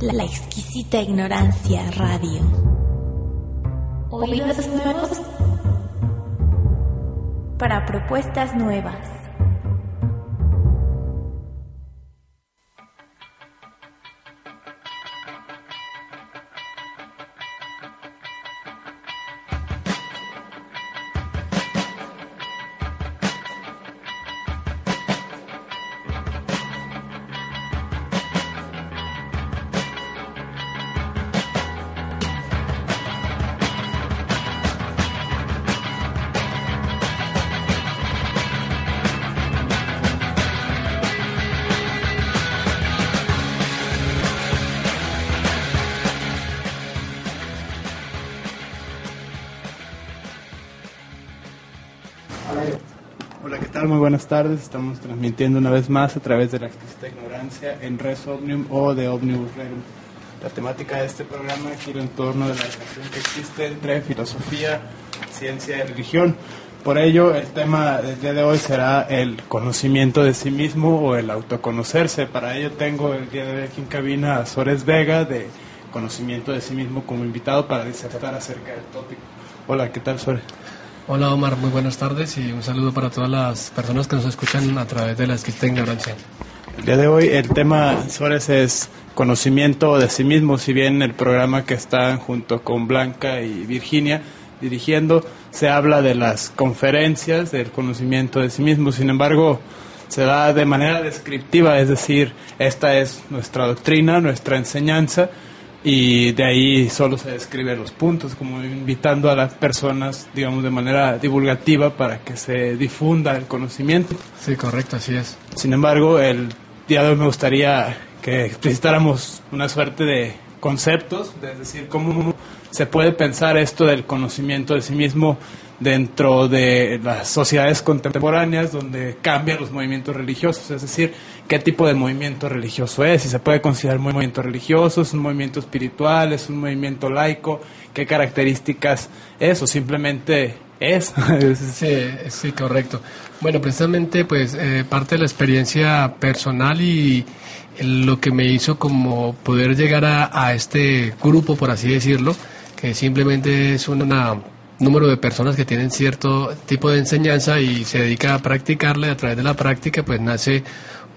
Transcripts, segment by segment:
La exquisita ignorancia radio. Oídos nuevos para propuestas nuevas. Buenas tardes. Estamos transmitiendo una vez más a través de la exquisita ignorancia en Res Omnium o de Omnibus Rerum. La temática de este programa gira en torno de la relación que existe entre filosofía, ciencia y religión. Por ello, el tema del día de hoy será el conocimiento de sí mismo o el autoconocerse. Para ello tengo el día de hoy aquí en cabina a Sores Vega de conocimiento de sí mismo como invitado para disertar acerca del tópico. Hola, ¿qué tal Sores? Hola Omar, muy buenas tardes y un saludo para todas las personas que nos escuchan a través de la escrita ignorancia. El día de hoy el tema Suárez es conocimiento de sí mismo, si bien el programa que está junto con Blanca y Virginia dirigiendo se habla de las conferencias del conocimiento de sí mismo, sin embargo se da de manera descriptiva, es decir, esta es nuestra doctrina, nuestra enseñanza, y de ahí solo se describen los puntos, como invitando a las personas, digamos, de manera divulgativa para que se difunda el conocimiento. Sí, correcto, así es. Sin embargo, el día de hoy me gustaría que explicitáramos una suerte de conceptos, es decir, cómo se puede pensar esto del conocimiento de sí mismo dentro de las sociedades contemporáneas donde cambian los movimientos religiosos, es decir, qué tipo de movimiento religioso es, si se puede considerar un movimiento religioso, es un movimiento espiritual, es un movimiento laico, qué características es o simplemente es. sí, sí, correcto. Bueno, precisamente pues eh, parte de la experiencia personal y lo que me hizo como poder llegar a, a este grupo, por así decirlo, que simplemente es una número de personas que tienen cierto tipo de enseñanza y se dedica a practicarle a través de la práctica, pues nace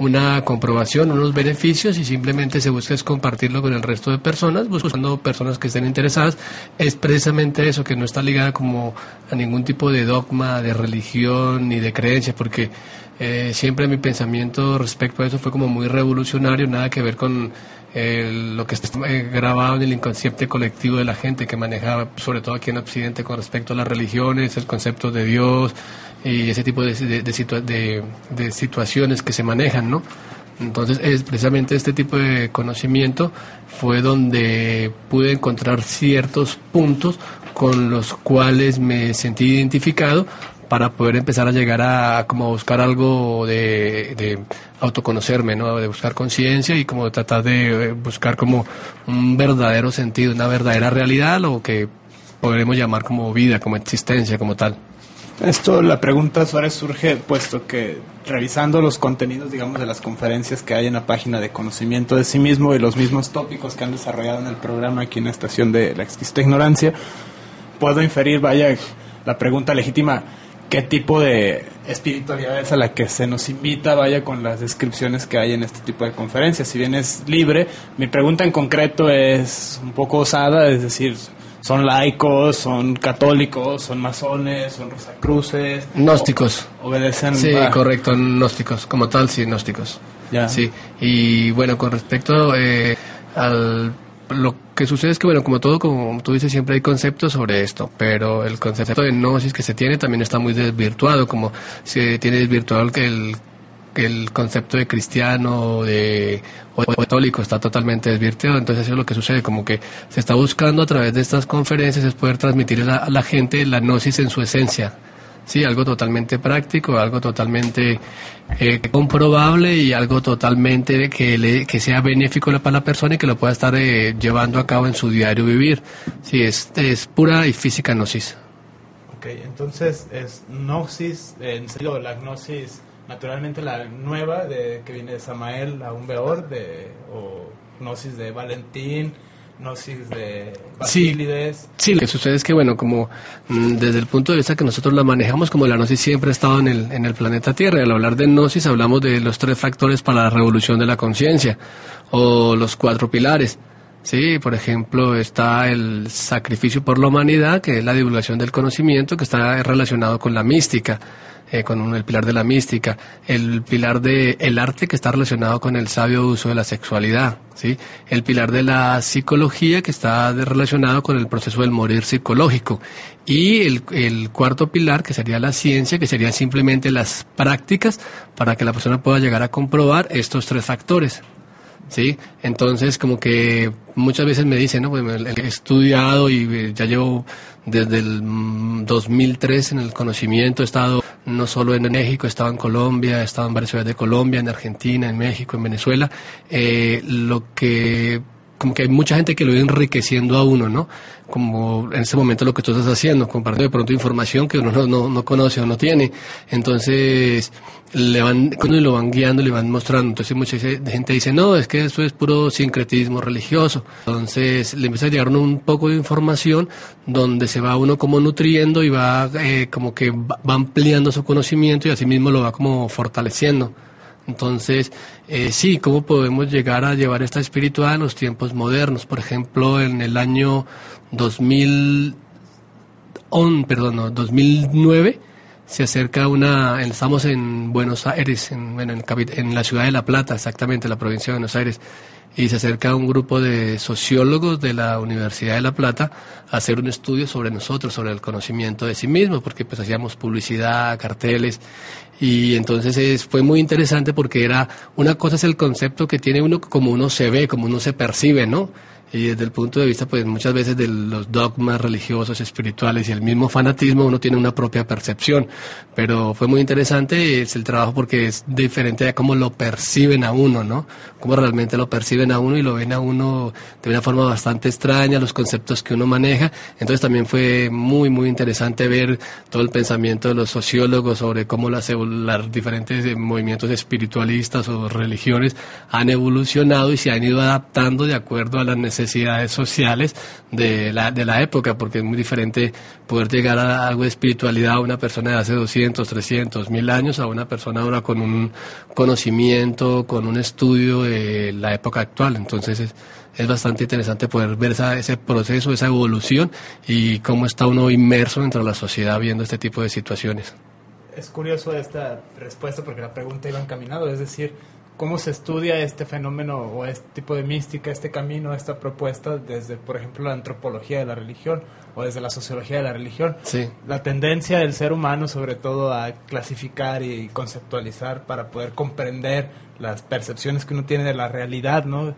una comprobación, unos beneficios y simplemente se busca es compartirlo con el resto de personas, buscando personas que estén interesadas. Es precisamente eso, que no está ligada como a ningún tipo de dogma, de religión ni de creencia, porque eh, siempre mi pensamiento respecto a eso fue como muy revolucionario, nada que ver con lo que está eh, grabado en el inconsciente colectivo de la gente que manejaba, sobre todo aquí en Occidente, con respecto a las religiones, el concepto de Dios y ese tipo de, de, situaciones que se manejan, ¿no? Entonces, es precisamente este tipo de conocimiento fue donde pude encontrar ciertos puntos con los cuales me sentí identificado para poder empezar a llegar a como buscar algo de, autoconocerme, ¿no? de buscar conciencia y como tratar de eh, buscar como un verdadero sentido, una verdadera realidad, lo que podremos llamar como vida, como existencia, como tal. Esto, la pregunta Suárez surge puesto que revisando los contenidos, digamos, de las conferencias que hay en la página de conocimiento de sí mismo y los mismos tópicos que han desarrollado en el programa aquí en la estación de la exquisita ignorancia, puedo inferir, vaya, la pregunta legítima, qué tipo de espiritualidad es a la que se nos invita, vaya con las descripciones que hay en este tipo de conferencias. Si bien es libre, mi pregunta en concreto es un poco osada, es decir, son laicos, son católicos, son masones, son rosacruces. Gnósticos. obedecen. Sí, correcto, gnósticos, como tal, sí, gnósticos. Ya. Sí, y bueno, con respecto eh, al lo que sucede es que, bueno, como todo, como tú dices, siempre hay conceptos sobre esto, pero el concepto de gnosis que se tiene también está muy desvirtuado, como se tiene desvirtuado que el, el concepto de cristiano de, o católico está totalmente desvirtuado, entonces eso es lo que sucede, como que se está buscando a través de estas conferencias es poder transmitir a la gente la gnosis en su esencia Sí, algo totalmente práctico, algo totalmente eh, comprobable y algo totalmente que, le, que sea benéfico para la persona y que lo pueda estar eh, llevando a cabo en su diario vivir. Sí, es, es pura y física gnosis. Ok, entonces es gnosis, en serio, la gnosis, naturalmente la nueva de que viene de Samael a un Beor, de, o gnosis de Valentín, gnosis de Basílides. Sí, lo que sucede es que, bueno, como mm, desde el punto de vista que nosotros la manejamos, como la gnosis siempre ha estado en el, en el planeta Tierra, y al hablar de gnosis hablamos de los tres factores para la revolución de la conciencia, o los cuatro pilares. Sí, por ejemplo, está el sacrificio por la humanidad, que es la divulgación del conocimiento, que está relacionado con la mística, eh, con el pilar de la mística, el pilar del el arte, que está relacionado con el sabio uso de la sexualidad, sí, el pilar de la psicología, que está relacionado con el proceso del morir psicológico, y el, el cuarto pilar, que sería la ciencia, que serían simplemente las prácticas para que la persona pueda llegar a comprobar estos tres factores. ¿Sí? Entonces, como que muchas veces me dicen, ¿no? Pues he estudiado y eh, ya llevo desde el 2003 mm, en el conocimiento, he estado no solo en México, he estado en Colombia, he estado en varias ciudades de Colombia, en Argentina, en México, en Venezuela. Eh, lo que como que hay mucha gente que lo va enriqueciendo a uno, ¿no? Como en ese momento lo que tú estás haciendo, compartiendo de pronto información que uno no, no, conoce o no tiene. Entonces, le van, cuando lo van guiando, le van mostrando. Entonces, mucha gente dice, no, es que eso es puro sincretismo religioso. Entonces, le empieza a llegar un poco de información donde se va uno como nutriendo y va eh, como que va ampliando su conocimiento y así mismo lo va como fortaleciendo. Entonces, eh, sí, ¿cómo podemos llegar a llevar esta espiritualidad en los tiempos modernos? Por ejemplo, en el año 2000, perdón, 2009 se acerca una, estamos en Buenos Aires, en, en, en la ciudad de La Plata, exactamente, la provincia de Buenos Aires, y se acerca un grupo de sociólogos de la Universidad de La Plata a hacer un estudio sobre nosotros, sobre el conocimiento de sí mismo, porque pues hacíamos publicidad, carteles, y entonces fue muy interesante porque era, una cosa es el concepto que tiene uno como uno se ve, como uno se percibe, ¿no? Y desde el punto de vista, pues muchas veces de los dogmas religiosos, espirituales y el mismo fanatismo, uno tiene una propia percepción. Pero fue muy interesante es el trabajo porque es diferente a cómo lo perciben a uno, ¿no? Cómo realmente lo perciben a uno y lo ven a uno de una forma bastante extraña, los conceptos que uno maneja. Entonces también fue muy, muy interesante ver todo el pensamiento de los sociólogos sobre cómo las, las diferentes movimientos espiritualistas o religiones han evolucionado y se han ido adaptando de acuerdo a las necesidades necesidades sociales de la, de la época, porque es muy diferente poder llegar a algo de espiritualidad a una persona de hace 200, 300, mil años, a una persona ahora con un conocimiento, con un estudio de la época actual. Entonces es, es bastante interesante poder ver ese proceso, esa evolución y cómo está uno inmerso dentro de la sociedad viendo este tipo de situaciones. Es curioso esta respuesta porque la pregunta iba encaminado, es decir, cómo se estudia este fenómeno o este tipo de mística, este camino, esta propuesta desde, por ejemplo, la antropología de la religión o desde la sociología de la religión. Sí. La tendencia del ser humano, sobre todo, a clasificar y conceptualizar para poder comprender las percepciones que uno tiene de la realidad, ¿no?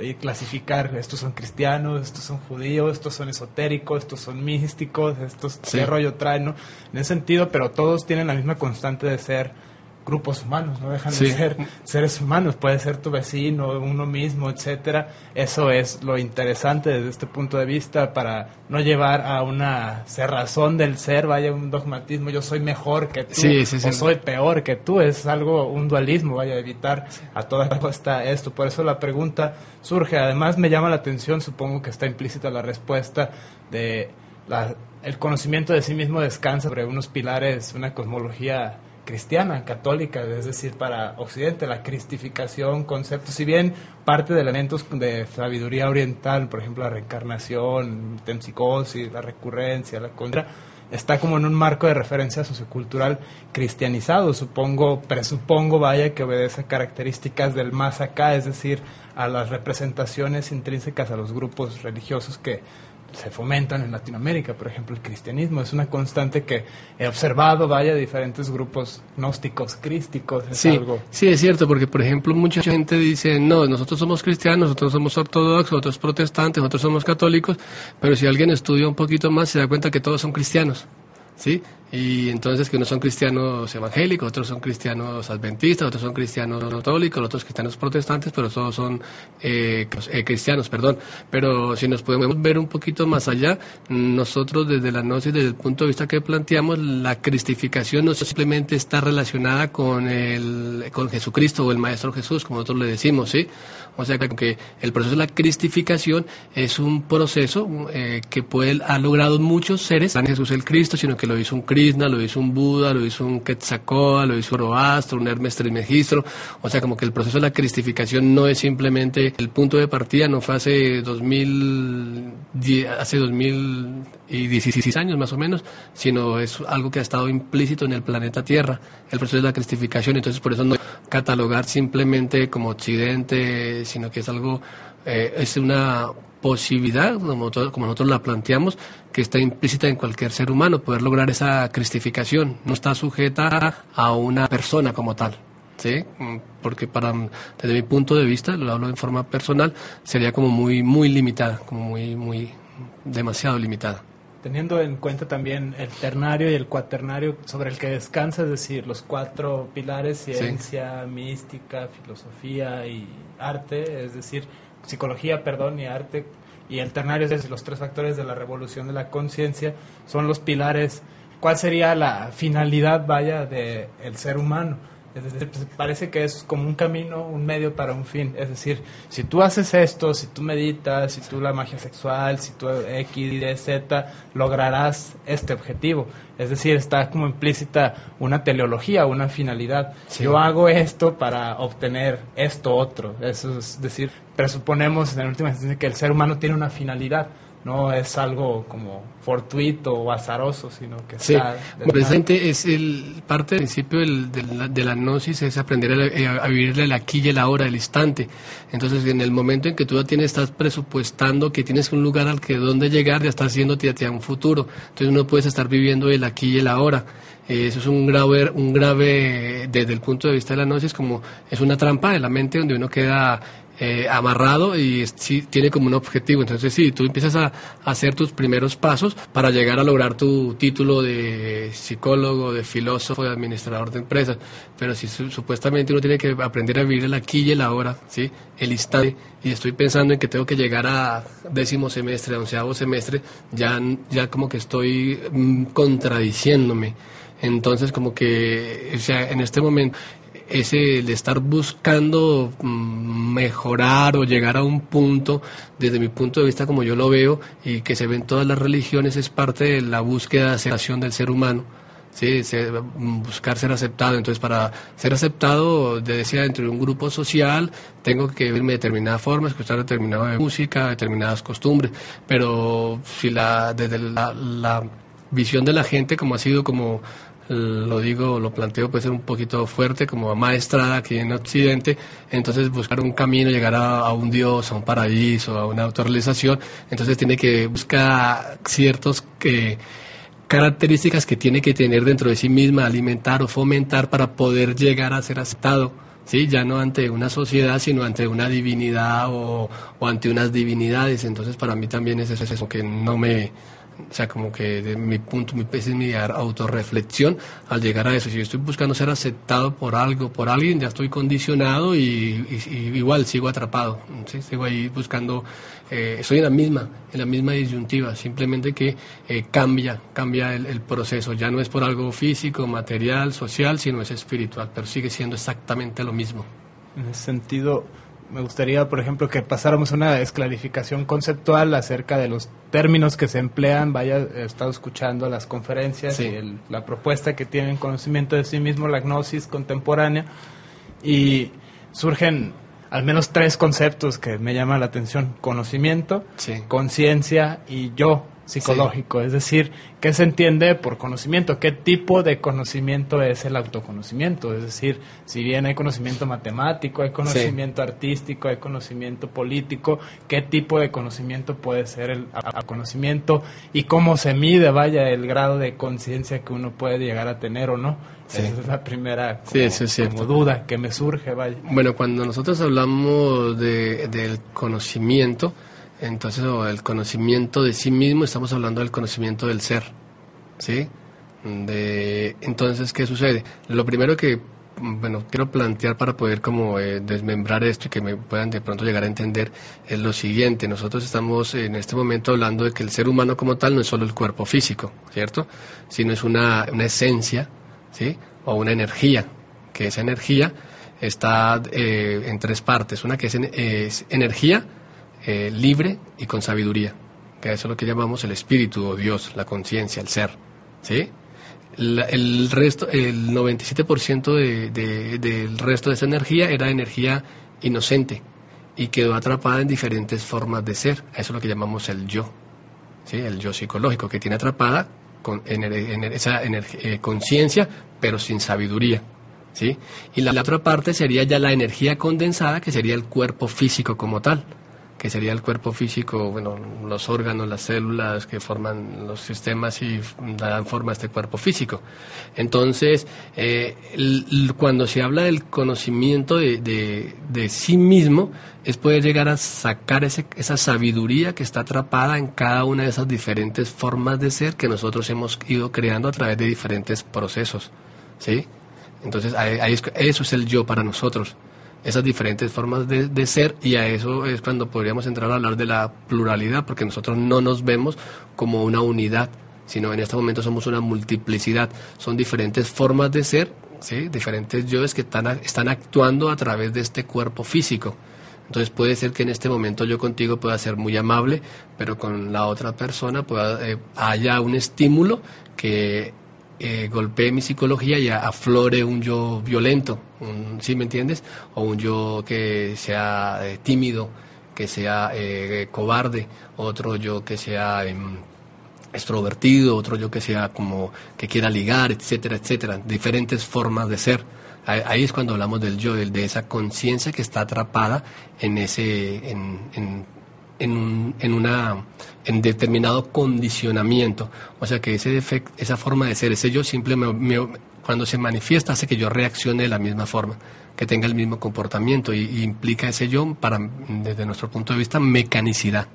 Y clasificar, estos son cristianos, estos son judíos, estos son esotéricos, estos son místicos, estos qué rollo traen, ¿no? En ese sentido, pero todos tienen la misma constante de ser grupos humanos, no dejan de ser seres humanos, puede ser tu vecino, uno mismo, etcétera. Eso es lo interesante desde este punto de vista para no llevar a una cerrazón del ser, vaya un dogmatismo, yo soy mejor que tú o soy peor que tú, es algo un dualismo, vaya a evitar a toda costa esto. Por eso la pregunta surge, además me llama la atención, supongo que está implícita la respuesta de la, el conocimiento de sí mismo descansa sobre unos pilares, una cosmología cristiana, católica, es decir, para Occidente, la cristificación, conceptos, si bien parte de elementos de sabiduría oriental, por ejemplo, la reencarnación, tempsicosis, la recurrencia, la contra, está como en un marco de referencia sociocultural cristianizado, supongo, presupongo, vaya, que obedece a características del más acá, es decir, a las representaciones intrínsecas a los grupos religiosos que se fomentan en Latinoamérica, por ejemplo, el cristianismo es una constante que he observado, vaya, diferentes grupos gnósticos, crísticos, es sí, algo... Sí, es cierto, porque por ejemplo mucha gente dice, no, nosotros somos cristianos, nosotros somos ortodoxos, nosotros protestantes, nosotros somos católicos, pero si alguien estudia un poquito más se da cuenta que todos son cristianos. ¿sí? Y entonces que unos son cristianos evangélicos, otros son cristianos adventistas, otros son cristianos católicos, otros cristianos protestantes, pero todos son eh, eh, cristianos, perdón. Pero si nos podemos ver un poquito más allá, nosotros desde la gnosis, desde el punto de vista que planteamos, la cristificación no simplemente está relacionada con, el, con Jesucristo o el Maestro Jesús, como nosotros le decimos, ¿sí? O sea que el proceso de la cristificación es un proceso eh, que puede, ha logrado muchos seres, no Jesús el Cristo, sino que lo hizo un Krishna, lo hizo un Buda, lo hizo un Quetzalcóatl, lo hizo un Zoroastro, un Hermes Trismegisto. O sea, como que el proceso de la cristificación no es simplemente el punto de partida, no fue hace 2000, hace 2016 años más o menos, sino es algo que ha estado implícito en el planeta Tierra, el proceso de la cristificación. Entonces, por eso no catalogar simplemente como Occidente, sino que es algo, eh, es una posibilidad, como, como nosotros la planteamos, que está implícita en cualquier ser humano, poder lograr esa cristificación. No está sujeta a una persona como tal. ¿sí? Porque para, desde mi punto de vista, lo hablo en forma personal, sería como muy, muy limitada, como muy, muy, demasiado limitada teniendo en cuenta también el ternario y el cuaternario sobre el que descansa, es decir, los cuatro pilares, ciencia, mística, filosofía y arte, es decir, psicología, perdón, y arte, y el ternario, es decir, los tres factores de la revolución de la conciencia, son los pilares. ¿Cuál sería la finalidad, vaya, del el ser humano? Pues, parece que es como un camino, un medio para un fin. Es decir, si tú haces esto, si tú meditas, si tú la magia sexual, si tú X, Y, Z, lograrás este objetivo. Es decir, está como implícita una teleología, una finalidad. Yo hago esto para obtener esto otro. Eso es decir, presuponemos en última instancia que el ser humano tiene una finalidad no es algo como fortuito o azaroso, sino que sí. está... Presente es el parte del principio del, de la gnosis es aprender a, a, vivir el aquí y el ahora, el instante. Entonces, en el momento en que tú ya tienes, estás presupuestando que tienes un lugar al que donde llegar, ya estás haciéndote hacia un futuro. Entonces, no puedes estar viviendo el aquí y el ahora. Eh, eso es un grave, un grave, desde el punto de vista de la gnosis, como es una trampa de la mente donde uno queda eh, amarrado y sí, tiene como un objetivo. Entonces, sí, tú empiezas a, hacer tus primeros pasos para llegar a lograr tu título de psicólogo, de filósofo, de administrador de empresas. Pero si supuestamente uno tiene que aprender a vivir el aquí y el ahora, ¿sí? el instante, y estoy pensando en que tengo que llegar a décimo semestre, a onceavo semestre, ya, ya como que estoy mm, contradiciéndome. Entonces, como que, o sea, en este momento, ese de estar buscando mm, mejorar o llegar a un punto, desde mi punto de vista como yo lo veo, y que se ven todas las religiones, es parte de la búsqueda de aceptación del ser humano. Sí, mm, buscar ser aceptado. Entonces, para ser aceptado, decía, dentro de un grupo social, tengo que verme de determinada forma, escuchar determinada música, determinadas costumbres. Pero si la, desde la visión de la gente, como ha sido como lo digo, lo planteo puede ser un poquito fuerte, como maestrada aquí en Occidente, entonces buscar un camino, llegar a, un Dios, a un paraíso, a una autorrealización, entonces tiene que buscar ciertos que características que tiene que tener dentro de sí misma, alimentar o fomentar para poder llegar a ser aceptado. ¿sí? ya no ante una sociedad, sino ante una divinidad o, o ante unas divinidades. Entonces, para mí también es eso que no me, o sea, como que de mi punto, mi, esa es mi autorreflexión al llegar a eso. Si yo estoy buscando ser aceptado por algo, por alguien, ya estoy condicionado y, igual sigo atrapado. ¿sí? Sigo ahí buscando, eh, estoy en la misma, en la misma disyuntiva, simplemente que eh, cambia, cambia el, el, proceso. Ya no es por algo físico, material, social, sino es espiritual, pero sigue siendo exactamente lo mismo. En ese sentido, me gustaría, por ejemplo, que pasáramos una esclarificación conceptual acerca de los términos que se emplean. Vaya, he estado escuchando las conferencias y la propuesta que tienen conocimiento de sí mismo, la gnosis contemporánea, y surgen al menos tres conceptos que me llaman la atención: conocimiento, conciencia y yo psicológico, es decir, ¿qué se entiende por conocimiento? ¿Qué tipo de conocimiento es el autoconocimiento? Es decir, si bien hay conocimiento matemático, hay conocimiento artístico, hay conocimiento político, ¿qué tipo de conocimiento puede ser el conocimiento y cómo se mide, vaya, el grado de conciencia que uno puede llegar a tener o no? Esa es la primera como, duda que me surge, vaya. Bueno, cuando nosotros hablamos de, del conocimiento, entonces, el conocimiento de sí mismo, estamos hablando del conocimiento del ser, ¿sí? De, entonces, ¿qué sucede? Lo primero que bueno, quiero plantear para poder como eh, desmembrar esto y que me puedan de pronto llegar a entender es lo siguiente. Nosotros estamos en este momento hablando de que el ser humano como tal no es solo el cuerpo físico, ¿cierto? Sino es una, una esencia, ¿sí? O una energía, que esa energía está eh, en tres partes. Una que es, energía eh, libre y con sabiduría, que eso es lo que llamamos el espíritu o Dios, la conciencia, el ser, ¿sí? el resto, el 97% de, del resto de esa energía era energía inocente y quedó atrapada en diferentes formas de ser. Eso es lo que llamamos el yo, ¿sí? el yo psicológico, que tiene atrapada con, esa eh, conciencia, pero sin sabiduría. ¿sí? Y la otra parte sería ya la energía condensada, que sería el cuerpo físico como tal que sería el cuerpo físico, bueno, los órganos, las células que forman los sistemas y dan forma a este cuerpo físico. Entonces, eh, cuando se habla del conocimiento de, de, sí mismo, es poder llegar a sacar ese, esa sabiduría que está atrapada en cada una de esas diferentes formas de ser que nosotros hemos ido creando a través de diferentes procesos, ¿sí? Entonces, eso es el yo para nosotros esas diferentes formas de, ser y a eso es cuando podríamos entrar a hablar de la pluralidad, porque nosotros no nos vemos como una unidad, sino en este momento somos una multiplicidad, son diferentes formas de ser, ¿sí? diferentes yoes que están, están actuando a través de este cuerpo físico. Entonces puede ser que en este momento yo contigo pueda ser muy amable, pero con la otra persona pueda, eh, haya un estímulo que eh, golpee mi psicología y aflore un yo violento, ¿sí me entiendes? O un yo que sea eh, tímido, que sea eh, cobarde, otro yo que sea em, extrovertido, otro yo que sea como que quiera ligar, etcétera, etcétera, diferentes formas de ser. Ahí es cuando hablamos del yo, de esa conciencia que está atrapada en ese, en, una, en determinado condicionamiento. O sea que ese defecto, esa forma de ser, ese yo simple cuando se manifiesta hace que yo reaccione de la misma forma, que tenga el mismo comportamiento y, implica ese yo para, desde nuestro punto de vista, mecanicidad.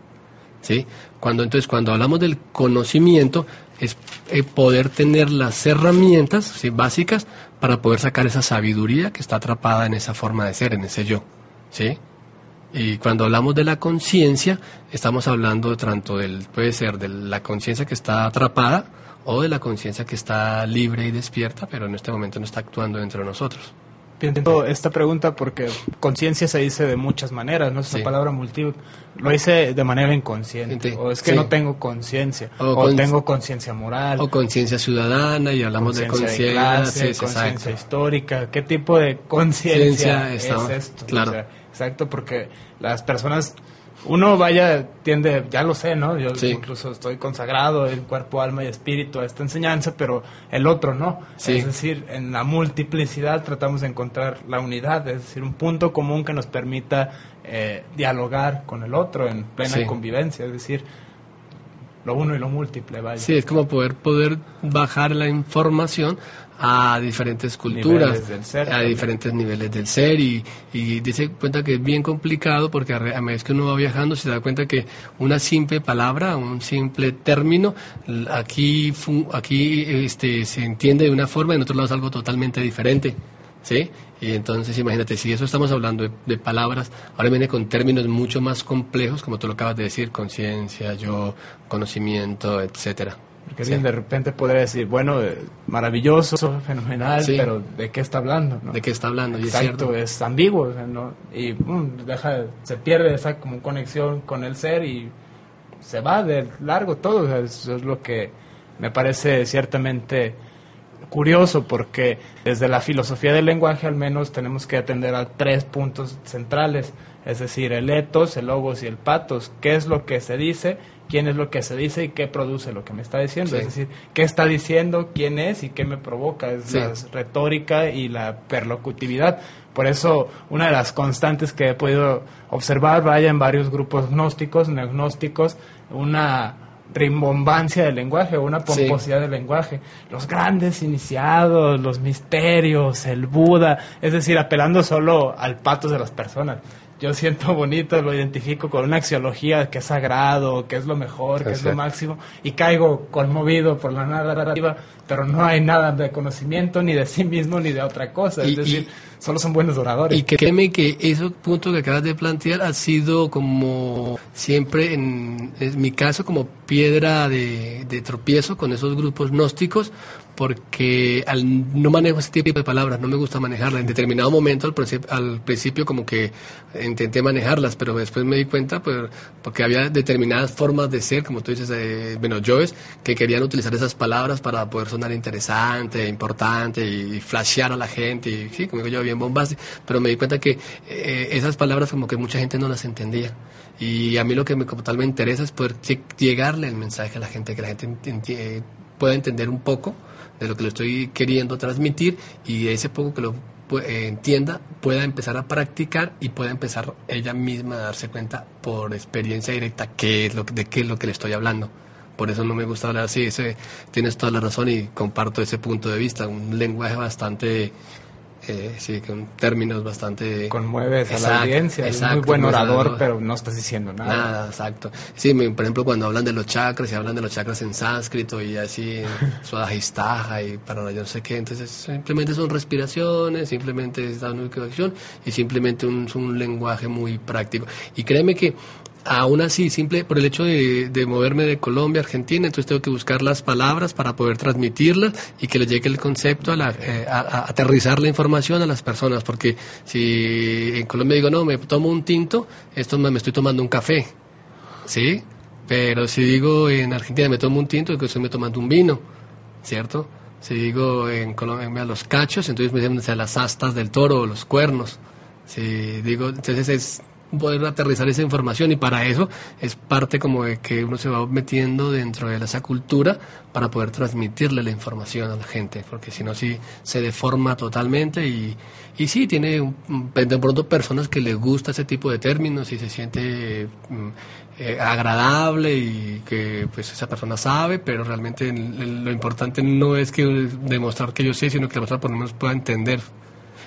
¿sí? Cuando, entonces, cuando hablamos del conocimiento, es eh, poder tener las herramientas básicas para poder sacar esa sabiduría que está atrapada en esa forma de ser, en ese yo. ¿sí? Y cuando hablamos de la conciencia, estamos hablando tanto del, puede ser de la conciencia que está atrapada o de la conciencia que está libre y despierta, pero en este momento no está actuando dentro de nosotros. Entiendo esta pregunta porque conciencia se dice de muchas maneras, no es una palabra multi. Lo hice de manera inconsciente. O es que no tengo conciencia. O, tengo conciencia moral. O conciencia ciudadana y hablamos de conciencia. conciencia histórica. ¿Qué tipo de conciencia es esto? Claro. Exacto, porque las personas, uno vaya, tiende, ya lo sé, ¿no? Yo incluso estoy consagrado en cuerpo, alma y espíritu a esta enseñanza, pero el otro no. Es decir, en la multiplicidad tratamos de encontrar la unidad, es decir, un punto común que nos permita eh, dialogar con el otro en plena convivencia, es decir, lo uno y lo múltiple, vaya. Sí, es como poder, poder bajar la información a diferentes culturas, a diferentes niveles del ser y, y dice cuenta que es bien complicado porque a medida que uno va viajando se da cuenta que una simple palabra, un simple término, aquí, aquí este, se entiende de una forma y en otro lado es algo totalmente diferente. ¿Sí? Y entonces imagínate, si eso estamos hablando de, de, palabras, ahora viene con términos mucho más complejos, como tú lo acabas de decir, conciencia, yo, conocimiento, etcétera. Porque de repente podría decir, bueno, eh, maravilloso, fenomenal, pero ¿de qué está hablando? ¿De qué está hablando? Exacto, es, ambiguo, ¿no? Y deja, se pierde esa como conexión con el ser y se va de largo todo. eso es lo que me parece ciertamente curioso porque desde la filosofía del lenguaje al menos tenemos que atender a tres puntos centrales, es decir, el etos, el logos y el patos. ¿Qué es lo que se dice? quién es lo que se dice y qué produce lo que me está diciendo. Es decir, qué está diciendo, quién es y qué me provoca. Es la retórica y la perlocutividad. Por eso, una de las constantes que he podido observar, vaya en varios grupos gnósticos, neognósticos, una rimbombancia del lenguaje, una pomposidad del lenguaje, los grandes iniciados, los misterios, el Buda, es decir, apelando solo al patos de las personas yo siento bonito, lo identifico con una axiología que es sagrado, que es lo mejor, que es lo máximo, y caigo conmovido por la narrativa, pero no hay nada de conocimiento ni de sí mismo ni de otra cosa. es decir, solo son buenos oradores. Y créeme que ese punto que acabas de plantear ha sido como siempre, en, en mi caso, como piedra de, de tropiezo con esos grupos gnósticos, porque al no manejo ese tipo de palabras, no me gusta manejarlas. En determinado momento, al, al principio como que intenté manejarlas, pero después me di cuenta, pues, porque había determinadas formas de ser, como tú dices, eh, bueno, Joes, que querían utilizar esas palabras para poder sonar interesante, importante y flashear a la gente, y sí, como yo, bien bombástico, pero me di cuenta que eh, esas palabras como que mucha gente no las entendía. Y a mí lo que me, como tal me interesa es poder llegarle el mensaje a la gente, que la gente pueda entender un poco de lo que le estoy queriendo transmitir y ese poco que lo eh, entienda pueda empezar a practicar y pueda empezar ella misma a darse cuenta por experiencia directa qué es lo, de qué es lo que le estoy hablando. Por eso no me gusta hablar así, ese, tienes toda la razón y comparto ese punto de vista, un lenguaje bastante eh, sí, con términos bastante... Conmueves a la audiencia, es muy buen orador, pero no estás diciendo nada. Nada, exacto. Sí, por ejemplo, cuando hablan de los chakras, y hablan de los chakras en sánscrito y así, suadajistaja y para yo no sé qué, entonces simplemente son respiraciones, simplemente es la acción y simplemente un, un lenguaje muy práctico. Y créeme que aún así, simple por el hecho de, moverme de Colombia a Argentina, entonces tengo que buscar las palabras para poder transmitirlas y que le llegue el concepto a, la, eh, a, aterrizar la información a las personas, porque si en Colombia digo, no, me tomo un tinto, esto me, estoy tomando un café, ¿sí? Pero si digo en Argentina me tomo un tinto, que estoy tomando un vino, ¿cierto? Si digo en Colombia los cachos, entonces me dicen las astas del toro o los cuernos. Si digo, entonces es poder aterrizar esa información y para eso es parte como de que uno se va metiendo dentro de esa cultura para poder transmitirle la información a la gente, porque si no, sí se deforma totalmente y, y sí, tiene de pronto personas que les gusta ese tipo de términos y se siente mm, eh, agradable y que pues esa persona sabe, pero realmente lo importante no es que demostrar que yo sé, sino que la persona por lo menos pueda entender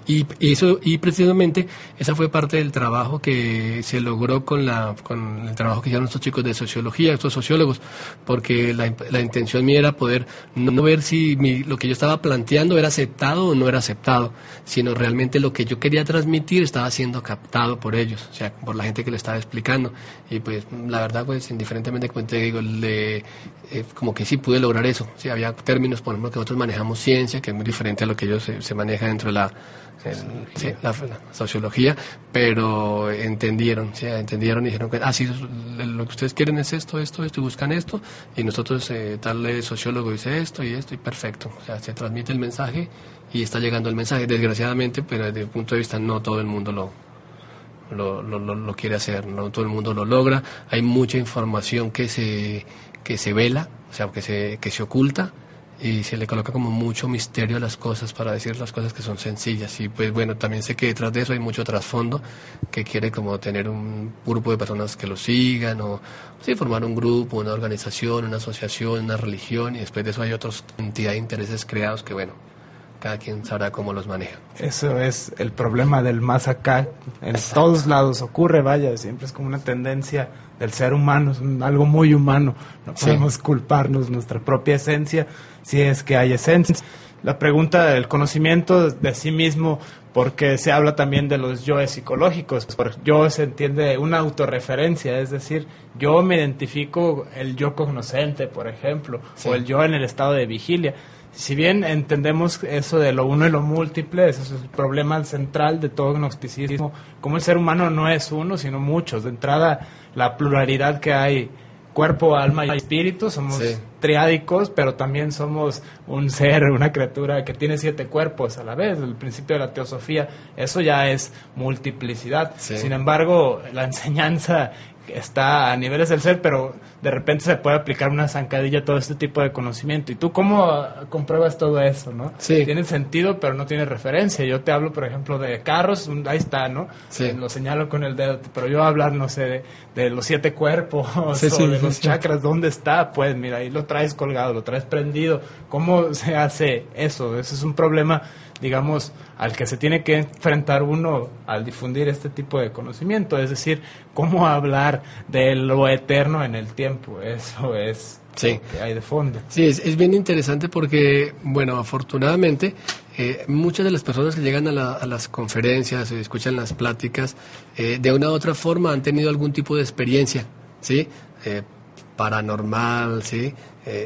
y, eso, y precisamente esa fue parte del trabajo que se logró con, la, con el trabajo que hicieron estos chicos de sociología, estos sociólogos, porque la, la intención mía era poder no ver si mi, lo que yo estaba planteando era aceptado o no era aceptado, sino realmente lo que yo quería transmitir estaba siendo captado por ellos, o sea, por la gente que le estaba explicando. Y pues la verdad, pues indiferentemente como te digo, le, eh, como que sí pude lograr eso. Había términos, por ejemplo, que nosotros manejamos ciencia, que es muy diferente a lo que ellos se, se maneja dentro de la sí, la, sociología, pero entendieron, ¿sí? entendieron y dijeron que ah, sí, lo que ustedes quieren es esto, esto, esto y buscan esto, y nosotros, eh, tal sociólogo dice esto y esto, y perfecto. O sea, se transmite el mensaje y está llegando el mensaje. Desgraciadamente, pero desde el punto de vista, no todo el mundo lo, lo, lo, lo, quiere hacer, no todo el mundo lo logra. Hay mucha información que se, que se vela, o sea, que se, que se oculta y se le coloca como mucho misterio a las cosas para decir las cosas que son sencillas y pues bueno también sé que detrás de eso hay mucho trasfondo que quiere como tener un grupo de personas que lo sigan o sí formar un grupo una organización una asociación una religión y después de eso hay otros entidad de intereses creados que bueno cada quien sabrá cómo los maneja. Eso es el problema del más acá. En todos lados ocurre, vaya, siempre es como una tendencia del ser humano, es algo muy humano. No podemos culparnos nuestra propia esencia si es que hay esencia. La pregunta del conocimiento de sí mismo, porque se habla también de los yoes psicológicos. Por yo se entiende una autorreferencia, es decir, yo me identifico el yo cognoscente, por ejemplo, o el yo en el estado de vigilia si bien entendemos eso de lo uno y lo múltiple, ese es el problema central de todo gnosticismo, como el ser humano no es uno, sino muchos. De entrada, la pluralidad que hay, cuerpo, alma y espíritu, somos triádicos, pero también somos un ser, una criatura que tiene siete cuerpos a la vez, el principio de la teosofía, eso ya es multiplicidad. Sin embargo, la enseñanza está a niveles del ser, pero de repente se puede aplicar una zancadilla todo este tipo de conocimiento. ¿Y tú cómo compruebas todo eso, no? Sí. Tiene sentido, pero no tiene referencia. Yo te hablo, por ejemplo, de carros, ahí está, ¿no? Sí. Lo señalo con el dedo, pero yo hablar, no sé, de, de los siete cuerpos Sí, o sí, de los chakras, ¿dónde está? Pues mira, ahí lo traes colgado, lo traes prendido. ¿Cómo se hace eso? Ese es un problema, digamos, al que se tiene que enfrentar uno al difundir este tipo de conocimiento. Es decir, cómo hablar de lo eterno en el tiempo. Eso es Sí. lo que hay de fondo. Sí, es, es bien interesante porque, bueno, afortunadamente, eh, muchas de las personas que llegan a, la- a las conferencias, eh, escuchan las pláticas, eh, de una u otra forma han tenido algún tipo de experiencia, ¿sí? Eh, paranormal, ¿sí?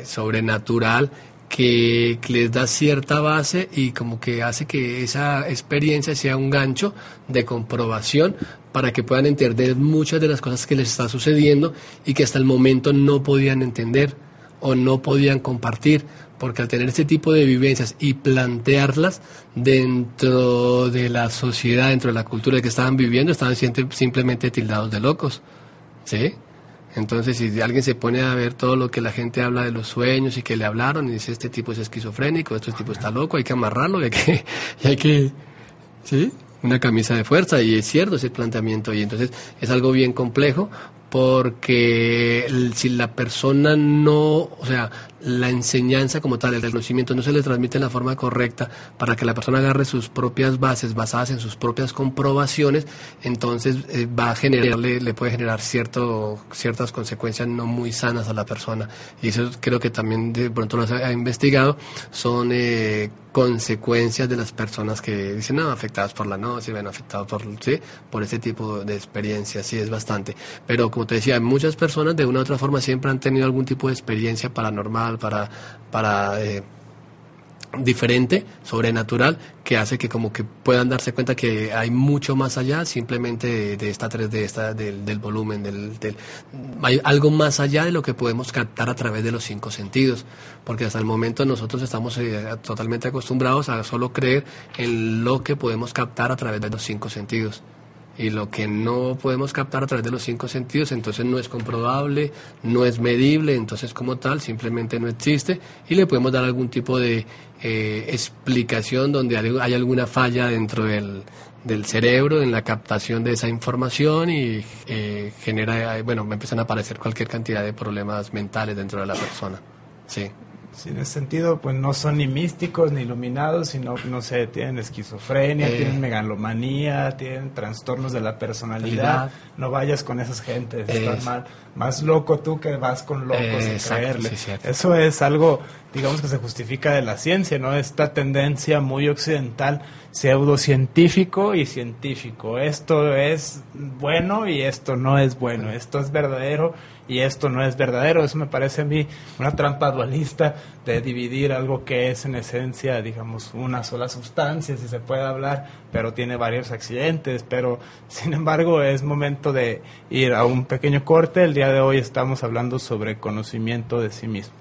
Sobrenatural, que les da cierta base y como que hace que esa experiencia sea un gancho de comprobación para que puedan entender muchas de las cosas que les está sucediendo y que hasta el momento no podían entender o no podían compartir, porque al tener este tipo de vivencias y plantearlas dentro de la sociedad, dentro de la cultura que estaban viviendo, estaban simplemente tildados de locos, ¿sí? Entonces, si alguien se pone a ver todo lo que la gente habla de los sueños y que le hablaron y dice, este tipo es esquizofrénico, este tipo está loco, hay que amarrarlo, y hay que, y hay que ¿sí? Una camisa de fuerza y es cierto ese planteamiento y entonces es algo bien complejo porque si la persona no, o sea, la enseñanza como tal, el conocimiento no se le transmite en la forma correcta para que la persona agarre sus propias bases basadas en sus propias comprobaciones, entonces eh, va a generarle, le puede generar cierto, ciertas consecuencias no muy sanas a la persona. Y eso creo que también de pronto lo ha investigado, son eh, consecuencias de las personas que dicen, no, afectadas por la noche, ven afectados por, ¿sí? por ese tipo de experiencias, sí, es bastante. Pero como te decía, muchas personas de una u otra forma siempre han tenido algún tipo de experiencia para, para eh, diferente, sobrenatural, que hace que como que puedan darse cuenta que hay mucho más allá simplemente de, esta 3D, esta, del, del volumen, del, del- hay algo más allá de lo que podemos captar a través de los cinco sentidos, porque hasta el momento nosotros estamos eh, totalmente acostumbrados a solo creer en lo que podemos captar a través de los cinco sentidos. Y lo que no podemos captar a través de los cinco sentidos, entonces no es comprobable, no es medible, entonces como tal simplemente no existe y le podemos dar algún tipo de eh, explicación donde hay alguna falla dentro del, del cerebro en la captación de esa información y eh, genera, bueno, me empiezan a aparecer cualquier cantidad de problemas mentales dentro de la persona. Sí. Sí, en ese sentido, pues no son ni místicos ni iluminados, sino, no sé, tienen esquizofrenia, Eh. tienen megalomanía, tienen trastornos de la personalidad. No vayas con esas gentes, Es- estás mal. Más loco tú que vas con locos Eh, creerle. sí, cierto. Eso es algo, digamos que se justifica de la ciencia, ¿no? Esta tendencia muy occidental, pseudocientífico y científico. Esto es bueno y esto no es bueno. Esto es verdadero y esto no es verdadero. Eso me parece a mí una trampa dualista de dividir algo que es en esencia, digamos, una sola sustancia, si se puede hablar, pero tiene varios accidentes. Pero, sin embargo, es momento de ir a un pequeño corte. El día de hoy estamos hablando sobre conocimiento de sí mismo.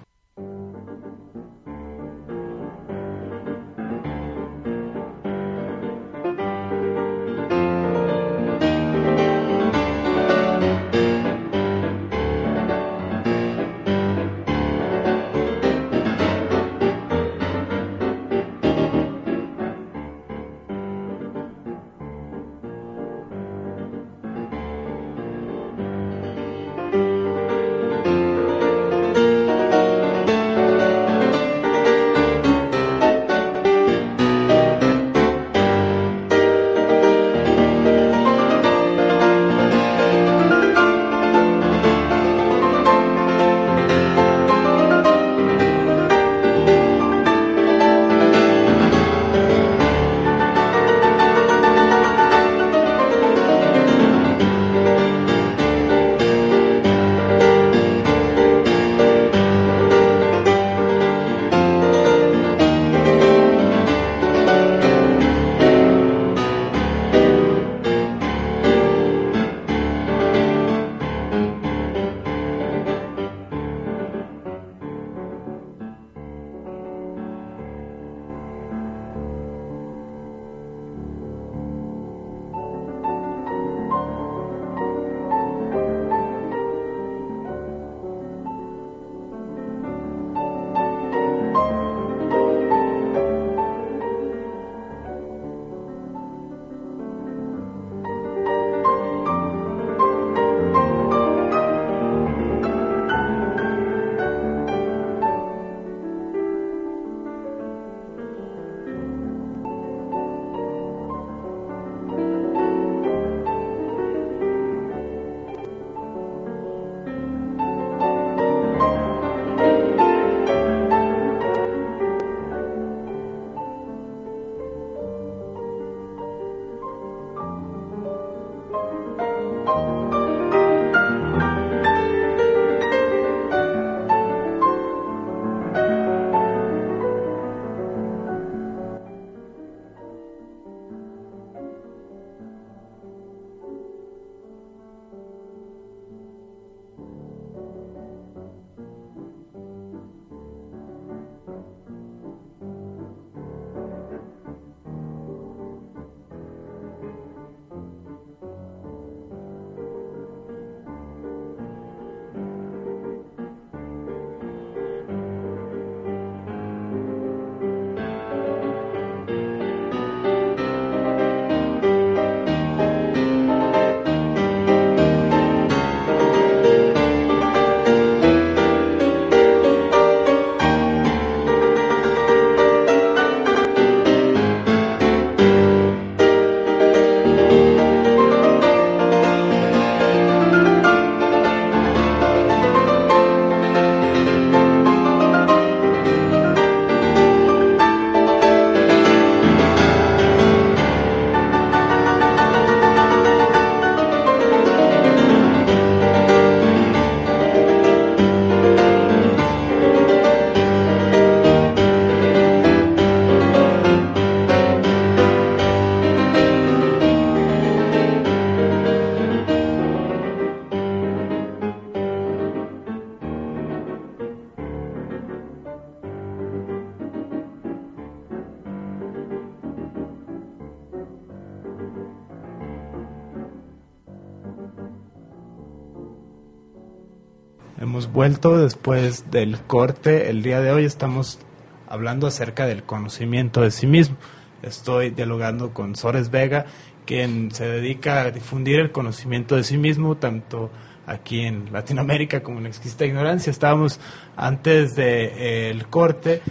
Vuelto después del corte. El día de hoy estamos hablando acerca del conocimiento de sí mismo. Estoy dialogando con Sores Vega, quien se dedica a difundir el conocimiento de sí mismo, tanto aquí en Latinoamérica como en Exquisita Ignorancia. Estábamos antes del de, eh, corte.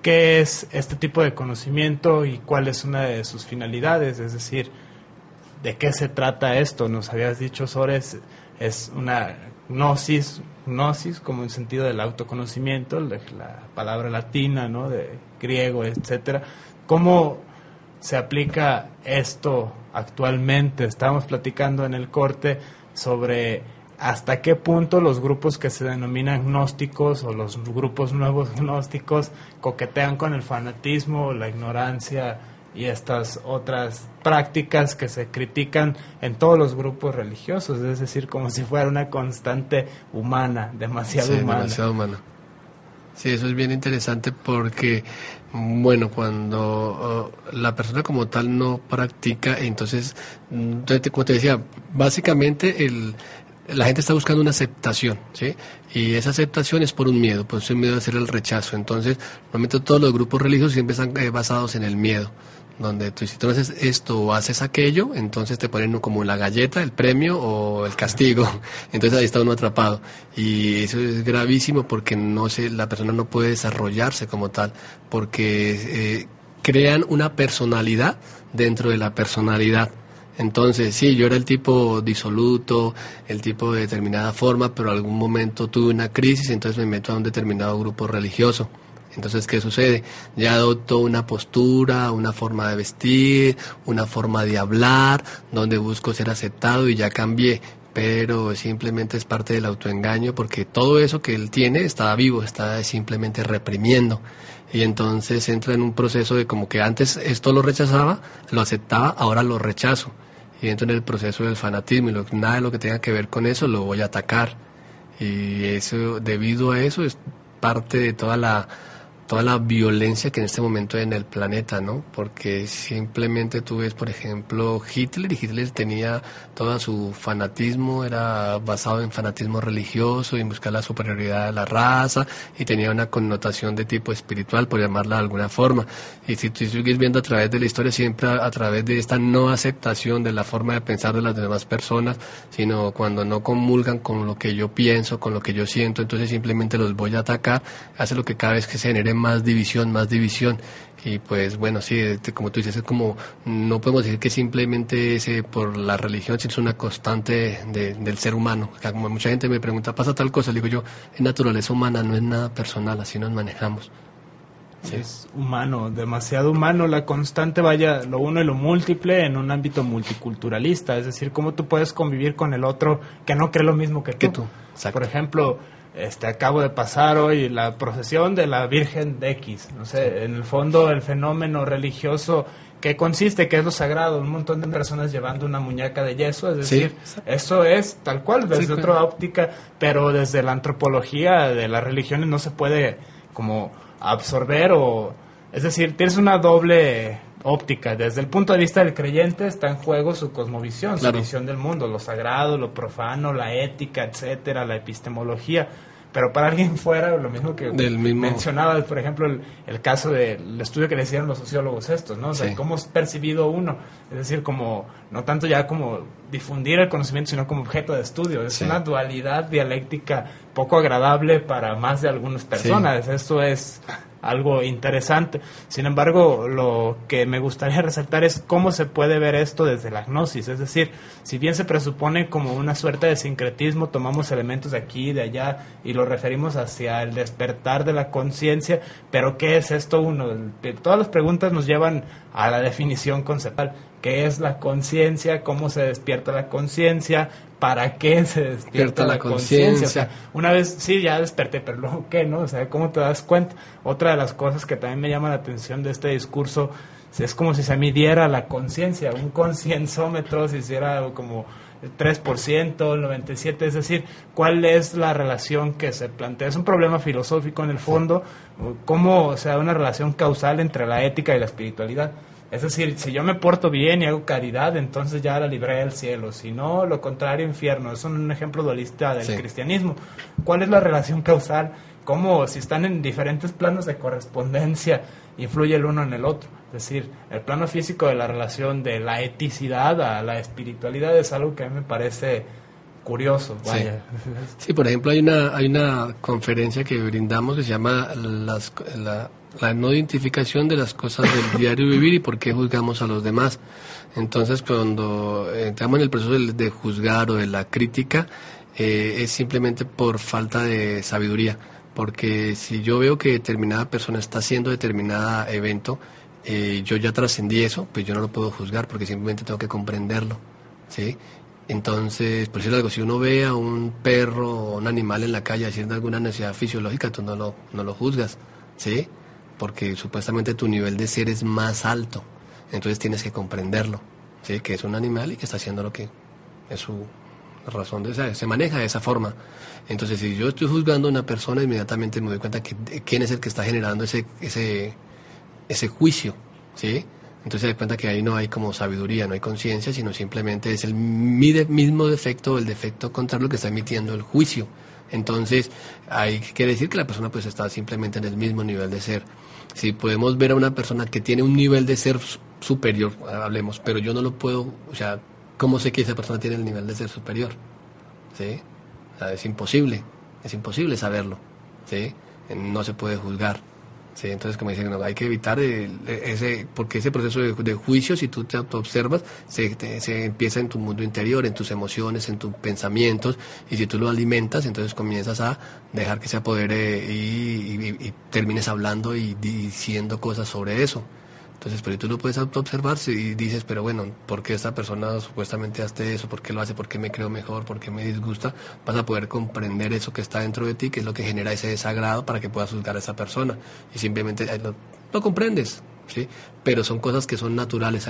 ¿Qué es este tipo de conocimiento y cuál es una de sus finalidades? Es decir, ¿de qué se trata esto? Nos habías dicho, Sores, es una gnosis, gnosis como en sentido del autoconocimiento, la, palabra latina, ¿no? De griego, etcétera. ¿Cómo se aplica esto actualmente? Estábamos platicando en el corte sobre hasta qué punto los grupos que se denominan gnósticos o los grupos nuevos gnósticos coquetean con el fanatismo, la ignorancia y estas otras prácticas que se critican en todos los grupos religiosos, es decir, como si fuera una constante humana, demasiado sí, humana. Demasiado humana. Sí, eso es bien interesante porque, bueno, cuando uh, la persona como tal no practica, entonces, mm, como te decía, básicamente el, la gente está buscando una aceptación, ¿sí? Y esa aceptación es por un miedo, por un miedo a hacer el rechazo. Entonces, normalmente todos los grupos religiosos siempre están eh, basados en el miedo donde tú, si tú haces esto o haces aquello, entonces te ponen como la galleta, el premio o el castigo. Entonces ahí está uno atrapado. Y eso es gravísimo porque no se, la persona no puede desarrollarse como tal, porque eh, crean una personalidad dentro de la personalidad. Entonces, sí, yo era el tipo disoluto, el tipo de determinada forma, pero algún momento tuve una crisis, entonces me meto a un determinado grupo religioso. Entonces, ¿qué sucede? Ya adopto una postura, una forma de vestir, una forma de hablar, donde busco ser aceptado y ya cambié. Pero simplemente es parte del autoengaño porque todo eso que él tiene está vivo, está simplemente reprimiendo. Y entonces entra en un proceso de como que antes esto lo rechazaba, lo aceptaba, ahora lo rechazo. Y entro en el proceso del fanatismo y lo, nada de lo que tenga que ver con eso lo voy a atacar. Y eso, debido a eso, es parte de toda la toda la violencia que en este momento hay en el planeta, ¿no? Porque simplemente tú ves, por ejemplo, Hitler, y Hitler tenía todo su fanatismo, era basado en fanatismo religioso y en buscar la superioridad de la raza, y tenía una connotación de tipo espiritual, por llamarla de alguna forma. Y si tú sigues viendo a través de la historia, siempre a, través de esta no aceptación de la forma de pensar de las demás personas, sino cuando no comulgan con lo que yo pienso, con lo que yo siento, entonces simplemente los voy a atacar, hace lo que cada vez que se genere más división, más división. Y pues bueno, sí, este, como tú dices, es como, no podemos decir que simplemente es por la religión, sino es una constante del ser humano. Como mucha gente me pregunta, ¿pasa tal cosa? Le digo yo, es naturaleza humana, no es nada personal, así nos manejamos. Es humano, demasiado humano, la constante vaya lo uno y lo múltiple en un ámbito multiculturalista, es decir, cómo tú puedes convivir con el otro que no cree lo mismo que tú. Que tú. Por ejemplo, este, acabo de pasar hoy la procesión de la Virgen de X. No sé, en el fondo el fenómeno religioso que consiste, que es lo sagrado, un montón de personas llevando una muñeca de yeso, es decir, eso es tal cual, desde otra óptica, pero desde la antropología de las religiones no se puede como absorber o, es decir, tienes una doble óptica. Desde el punto de vista del creyente está en juego su cosmovisión, su visión del mundo, lo sagrado, lo profano, la ética, etcétera, la epistemología pero para alguien fuera, lo mismo que mencionabas, por ejemplo, el, caso del estudio que le hicieron los sociólogos estos, ¿no? O sea, cómo es percibido uno, es decir, como, no tanto ya como difundir el conocimiento, sino como objeto de estudio. Es una dualidad dialéctica poco agradable para más de algunas personas. Esto es algo interesante. Sin embargo, lo que me gustaría resaltar es cómo se puede ver esto desde la gnosis. Es decir, si bien se presupone como una suerte de sincretismo, tomamos elementos de aquí y de allá y lo referimos hacia el despertar de la conciencia, pero ¿qué es esto uno? Todas las preguntas nos llevan a la definición conceptual. ¿Qué es la conciencia? ¿Cómo se despierta la conciencia? ¿Para qué se despierta la, conciencia? una vez, sí, ya desperté, pero luego, ¿qué, no? O sea, ¿cómo te das cuenta? Otra de las cosas que también me llama la atención de este discurso es como si se midiera la conciencia, un concienzómetro, si hiciera como el 3%, el 97%, es decir, cuál es la relación que se plantea. Es un problema filosófico en el fondo, cómo o sea una relación causal entre la ética y la espiritualidad. Es decir, si yo me porto bien y hago caridad, entonces ya la libré del cielo. Si no, lo contrario, infierno. Es un ejemplo dualista del cristianismo. ¿Cuál es la relación causal? ¿Cómo, si están en diferentes planos de correspondencia, influye el uno en el otro? Es decir, el plano físico de la relación de la eticidad a la espiritualidad es algo que a mí me parece curioso. Vaya. Sí. por ejemplo, hay una, hay una conferencia que brindamos que se llama las, la, no identificación de las cosas del diario vivir y por qué juzgamos a los demás. Entonces, cuando entramos en el proceso de, juzgar o de la crítica, eh, es simplemente por falta de sabiduría. Porque si yo veo que determinada persona está haciendo determinado evento, eh, yo ya trascendí eso, pues yo no lo puedo juzgar porque simplemente tengo que comprenderlo. ¿sí? Entonces, por decirlo algo, si uno ve a un perro o un animal en la calle haciendo alguna necesidad fisiológica, tú no lo, no lo juzgas, ¿sí? Porque supuestamente tu nivel de ser es más alto. Entonces tienes que comprenderlo, ¿sí? Que es un animal y que está haciendo lo que es su razón de ser. Se maneja de esa forma. Entonces, si yo estoy juzgando a una persona, inmediatamente me doy cuenta que quién es el que está generando ese, ese, ese juicio, ¿sí? Entonces se da cuenta que ahí no hay como sabiduría, no hay conciencia, sino simplemente es el mismo defecto el defecto contra lo que está emitiendo el juicio. Entonces hay que decir que la persona pues está simplemente en el mismo nivel de ser. Si podemos ver a una persona que tiene un nivel de ser superior, hablemos, pero yo no lo puedo, o sea, ¿cómo sé que esa persona tiene el nivel de ser superior? ¿Sí? es imposible, es imposible saberlo, ¿sí? No se puede juzgar. Sí, entonces, como dicen, hay que evitar ese, porque ese proceso de, juicio, si tú te observas, se, se, empieza en tu mundo interior, en tus emociones, en tus pensamientos, y si tú lo alimentas, entonces comienzas a dejar que se apodere y termines hablando y diciendo cosas sobre eso. Entonces, pero tú lo puedes observar y dices, pero bueno, ¿por qué esta persona supuestamente hace eso? ¿Por qué lo hace? ¿Por qué me creo mejor? ¿Por qué me disgusta? Vas a poder comprender eso que está dentro de ti, que es lo que genera ese desagrado para que puedas juzgar a esa persona. Y simplemente lo, comprendes, ¿sí? Pero son cosas que son naturales,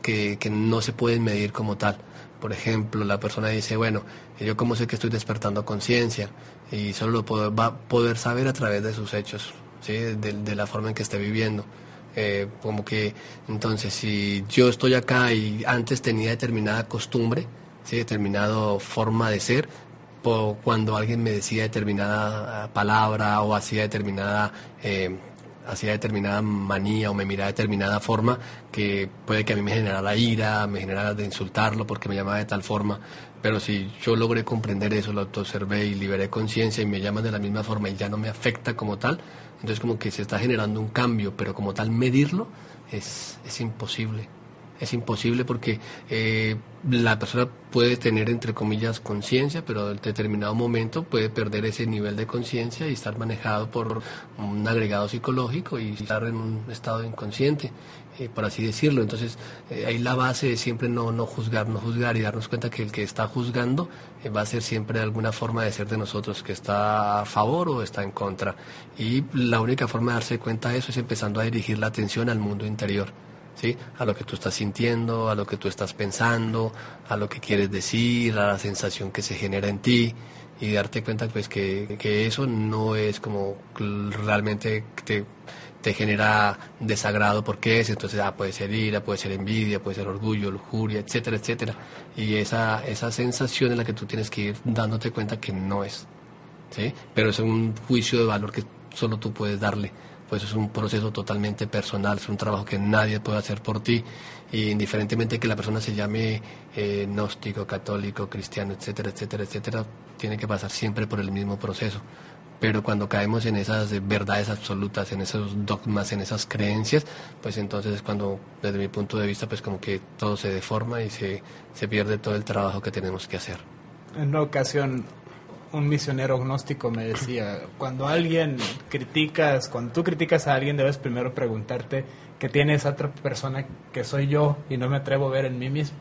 que, que no se pueden medir como tal. Por ejemplo, la persona dice, bueno, yo cómo sé que estoy despertando conciencia y solo lo puedo, va a poder saber a través de sus hechos, ¿sí? de la forma en que esté viviendo. Eh, como que entonces si yo estoy acá y antes tenía determinada costumbre, ¿sí? determinada forma de ser, cuando alguien me decía determinada palabra o hacía determinada eh, hacía determinada manía o me miraba de determinada forma que puede que a mí me generara ira, me generara de insultarlo porque me llamaba de tal forma, pero si yo logré comprender eso, lo observé y liberé conciencia y me llaman de la misma forma y ya no me afecta como tal, entonces como que se está generando un cambio, pero como tal medirlo es, es imposible. Es imposible porque eh, la persona puede tener, entre comillas, conciencia, pero en determinado momento puede perder ese nivel de conciencia y estar manejado por un agregado psicológico y estar en un estado inconsciente. Eh, por así decirlo. Entonces, eh, ahí la base es siempre no, no juzgar, no juzgar y darnos cuenta que el que está juzgando eh, va a ser siempre alguna forma de ser de nosotros, que está a favor o está en contra. Y la única forma de darse cuenta de eso es empezando a dirigir la atención al mundo interior. ¿Sí? a lo que tú estás sintiendo, a lo que tú estás pensando, a lo que quieres decir, a la sensación que se genera en ti y darte cuenta pues que, que eso no es como realmente te te genera desagrado porque es, entonces ah, puede ser ira, puede ser envidia, puede ser orgullo, lujuria, etcétera, etcétera. Y esa, esa sensación en la que tú tienes que ir dándote cuenta que no es. ¿sí? Pero es un juicio de valor que solo tú puedes darle. Pues es un proceso totalmente personal, es un trabajo que nadie puede hacer por ti. Y indiferentemente que la persona se llame eh, gnóstico, católico, cristiano, etcétera, etcétera, etcétera, tiene que pasar siempre por el mismo proceso pero cuando caemos en esas verdades absolutas, en esos dogmas, en esas creencias, pues entonces es cuando, desde mi punto de vista, pues como que todo se deforma y se, se pierde todo el trabajo que tenemos que hacer. En una ocasión, un misionero gnóstico me decía, cuando alguien criticas, cuando tú criticas a alguien, debes primero preguntarte qué tiene esa otra persona que soy yo y no me atrevo a ver en mí mismo.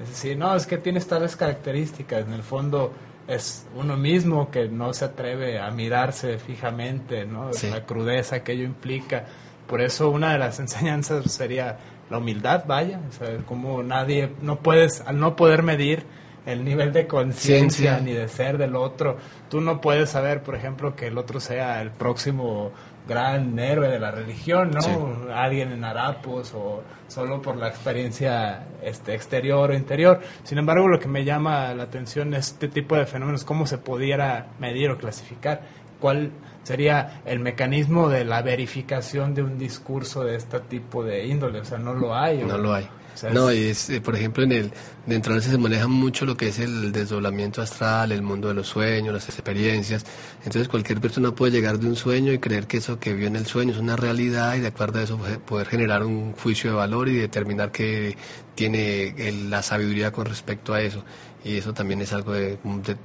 Es decir, no, es que tienes tales características, en el fondo es uno mismo que no se atreve a mirarse fijamente, ¿no? La crudeza que ello implica. Por eso una de las enseñanzas sería la humildad, vaya, o como nadie, no puedes, al no poder medir el nivel de conciencia ni de ser del otro, tú no puedes saber, por ejemplo, que el otro sea el próximo gran héroe de la religión, ¿no? Alguien en harapos o solo por la experiencia este, exterior o interior. Sin embargo, lo que me llama la atención es este tipo de fenómenos, cómo se pudiera medir o clasificar, cuál sería el mecanismo de la verificación de un discurso de este tipo de índole, o sea, no lo hay. No lo hay no, es, eh, por ejemplo, en el dentro de eso se maneja mucho lo que es el desdoblamiento astral, el mundo de los sueños, las experiencias. Entonces, cualquier persona puede llegar de un sueño y creer que eso que vio en el sueño es una realidad y de acuerdo a eso poder generar un juicio de valor y determinar que tiene la sabiduría con respecto a eso. Y eso también es algo de,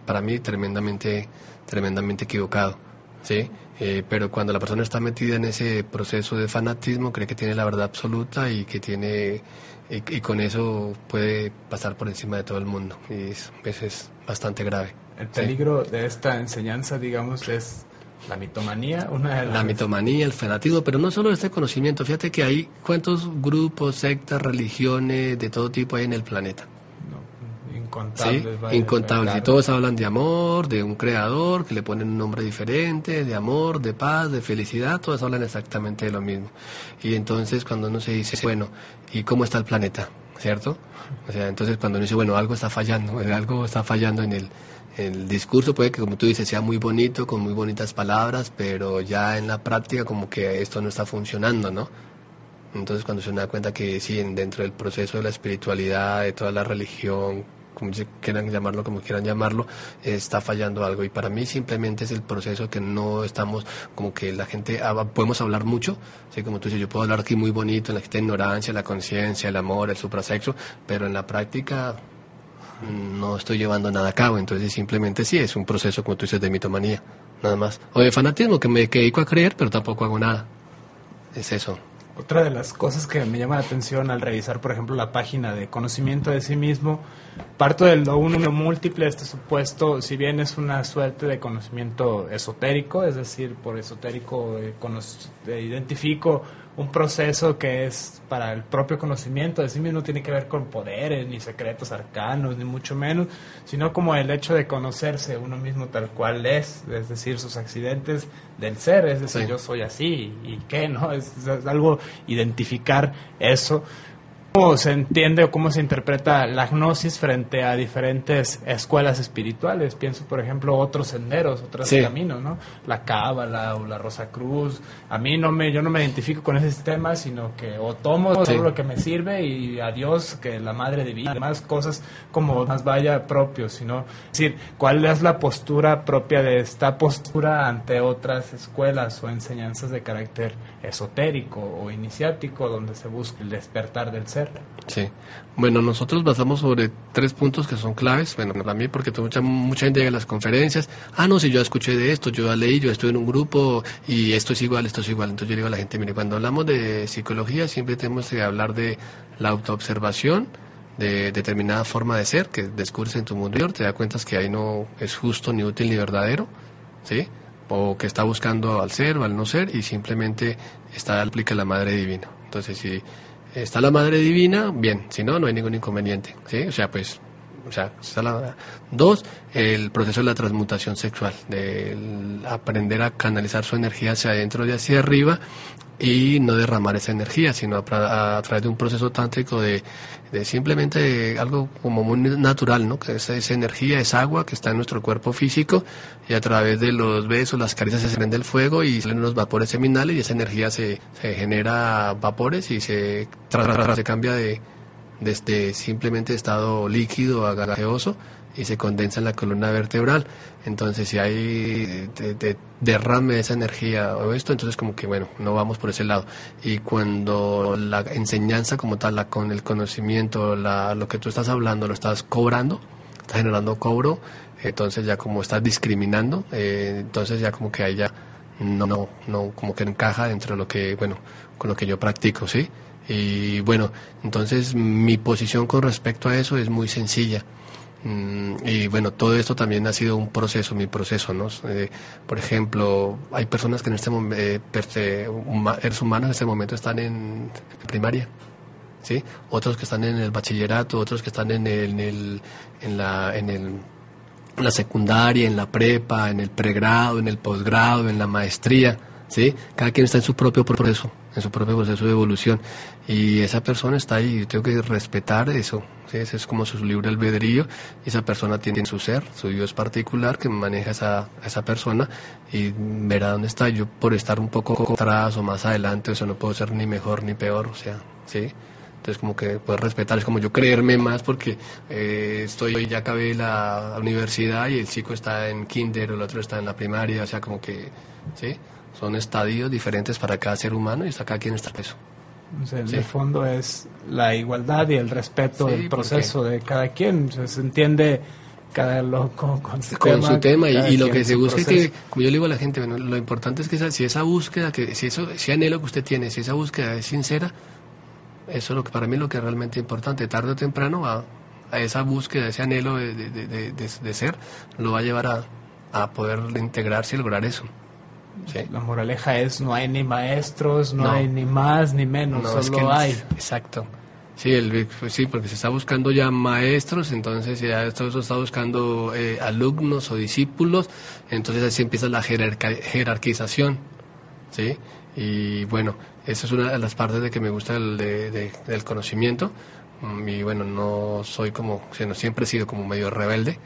para mí tremendamente, tremendamente equivocado. ¿sí? Eh, pero cuando la persona está metida en ese proceso de fanatismo, cree que tiene la verdad absoluta y que tiene y, con eso puede pasar por encima de todo el mundo. Y eso, es bastante grave. El peligro de esta enseñanza, digamos, es la mitomanía, una de La mitomanía, el fanatismo, pero no solo este conocimiento, fíjate que hay cuántos grupos, sectas, religiones de todo tipo hay en el planeta incontables. Sí, incontables. Y todos hablan de amor, de un creador, que le ponen un nombre diferente, de amor, de paz, de felicidad, todos hablan exactamente de lo mismo. Y entonces cuando uno se dice, bueno, ¿y cómo está el planeta? ¿Cierto? O sea, entonces cuando uno dice, bueno, algo está fallando, algo está fallando en el, el discurso puede que, como tú dices, sea muy bonito, con muy bonitas palabras, pero ya en la práctica como que esto no está funcionando, ¿no? Entonces cuando se da cuenta que sí, dentro del proceso de la espiritualidad, de toda la religión, como quieran llamarlo, como quieran llamarlo, está fallando algo. Y para mí simplemente es el proceso que no estamos, como que la gente, podemos hablar mucho, ¿sí? como tú dices, yo puedo hablar aquí muy bonito, en la ignorancia, la conciencia, el amor, el suprasexo, pero en la práctica no estoy llevando nada a cabo. Entonces simplemente sí, es un proceso, como tú dices, de mitomanía, nada más. O de fanatismo, que me dedico a creer, pero tampoco hago nada. Es eso. Otra de las cosas que me llama la atención al revisar, por ejemplo, la página de conocimiento de sí mismo, parto del uno múltiple, este supuesto, si bien es una suerte de conocimiento esotérico, es decir, por esotérico eh, eh, identifico un proceso que es para el propio conocimiento. De sí mismo, no tiene que ver con poderes, ni secretos arcanos, ni mucho menos, sino como el hecho de conocerse uno mismo tal cual es, es decir, sus accidentes del ser, es decir, yo soy así, y qué, ¿no? es algo identificar eso ¿Cómo se entiende o cómo se interpreta la gnosis frente a diferentes escuelas espirituales? Pienso, por ejemplo, otros senderos, otros caminos, ¿no? La Cábala o la Rosa Cruz. A mí no me, yo no me identifico con ese sistema, sino que o tomo todo lo que me sirve y a Dios, que la Madre Divina, demás cosas como más vaya propio, sino decir, ¿cuál es la postura propia de esta postura ante otras escuelas o enseñanzas de carácter esotérico o iniciático donde se busca el despertar del ser? Sí. Bueno, nosotros basamos sobre tres puntos que son claves. Bueno, para mí, porque mucha, mucha gente llega a las conferencias. Ah, no, si yo escuché de esto, yo leí, yo estoy en un grupo y esto es igual, esto es igual. Entonces yo digo a la gente, mire, cuando hablamos de psicología siempre tenemos que hablar de la autoobservación, de determinada forma de ser que descubres en tu mundo interior, te das cuenta que ahí no es justo, ni útil, ni verdadero, ¿sí? O que está buscando al ser o al no ser y simplemente está aplica la madre divina. Entonces, si está la Madre Divina, bien, si no, no hay ningún inconveniente, ¿sí? O sea, pues, o sea, está la... Dos, el proceso de la transmutación sexual, de aprender a canalizar su energía hacia adentro y hacia arriba y no derramar esa energía, sino a, través de un proceso tántrico de, de simplemente algo como muy natural, ¿no? Que esa, esa, energía es agua que está en nuestro cuerpo físico y a través de los besos, las caricias se prende el fuego y salen unos vapores seminales y esa energía se, genera vapores y se, se cambia de, desde simplemente estado líquido a gaseoso y se condensa en la columna vertebral. Entonces, si hay de, derrame de esa energía o esto, entonces como que, bueno, no vamos por ese lado. Y cuando la enseñanza como tal, la, con el conocimiento, la, lo que tú estás hablando, lo estás cobrando, estás generando cobro, entonces ya como estás discriminando, eh, entonces ya como que ahí ya no, no, no, como que encaja dentro de lo que, bueno, con lo que yo practico, ¿sí? Y bueno, entonces mi posición con respecto a eso es muy sencilla. Mm, y bueno, todo esto también ha sido un proceso, mi proceso, ¿no? Eh, por ejemplo, hay personas que en este momento, eh, humanos en este momento están en primaria, ¿sí? Otros que están en el bachillerato, otros que están en el, en el, en la, en el, la secundaria, en la prepa, en el pregrado, en el posgrado, en la maestría, ¿sí? Cada quien está en su propio proceso, en su propio proceso de evolución. Y esa persona está ahí, yo tengo que respetar eso, Ese es como su libre albedrío, y esa persona tiene su ser, su Dios particular que maneja esa, esa persona y verá dónde está. Yo por estar un poco atrás o más adelante, o sea, no puedo ser ni mejor ni peor, o sea, ¿sí? Entonces como que puedo respetar, es como yo creerme más porque eh, estoy, ya acabé la universidad y el chico está en kinder, el otro está en la primaria, o sea, como que, ¿sí? Son estadios diferentes para cada ser humano y está cada quien está eso. O sea, el fondo es la igualdad y el respeto del proceso de cada quien. se entiende cada loco con su tema, y, lo que se busca que, como yo le digo a la gente, bueno, lo importante es que esa, si esa búsqueda, que si eso, si anhelo que usted tiene, si esa búsqueda es sincera, eso es lo que para mí es lo que es realmente importante, tarde o temprano a, a esa búsqueda, ese anhelo de, de, de, ser, lo va a llevar a, a poder integrarse y lograr eso. La moraleja es no hay ni maestros, no, hay ni más ni menos, solo hay. Exacto. Sí, el, pues sí, porque se está buscando ya maestros, entonces ya esto se está buscando eh, alumnos o discípulos, entonces así empieza la jerarquización, ¿sí? Y bueno, esa es una de las partes de que me gusta el de, del conocimiento, mm, y bueno, no soy como, siempre he sido como medio rebelde,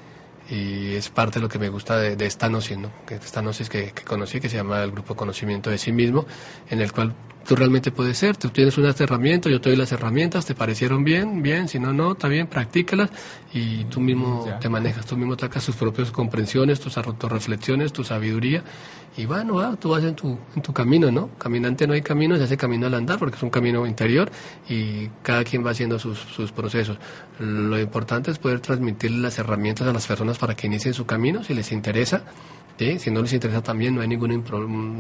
y es parte de lo que me gusta de, esta noción, que esta noción que, que conocí, que se llama el Grupo Conocimiento de sí mismo, en el cual tú realmente puedes ser, tú tienes unas herramientas, yo te doy las herramientas, te parecieron bien, bien, si no, no, está bien, practícalas y tú mismo te manejas, tú mismo sacas tus propias comprensiones, tus reflexiones, tu sabiduría y bueno, ah, tú vas en tu, en tu camino, ¿no? Caminante no hay camino, se hace camino al andar porque es un camino interior y cada quien va haciendo sus, sus procesos. Lo importante es poder transmitir las herramientas a las personas para que inicien su camino, si les interesa si no les interesa también no hay ningún,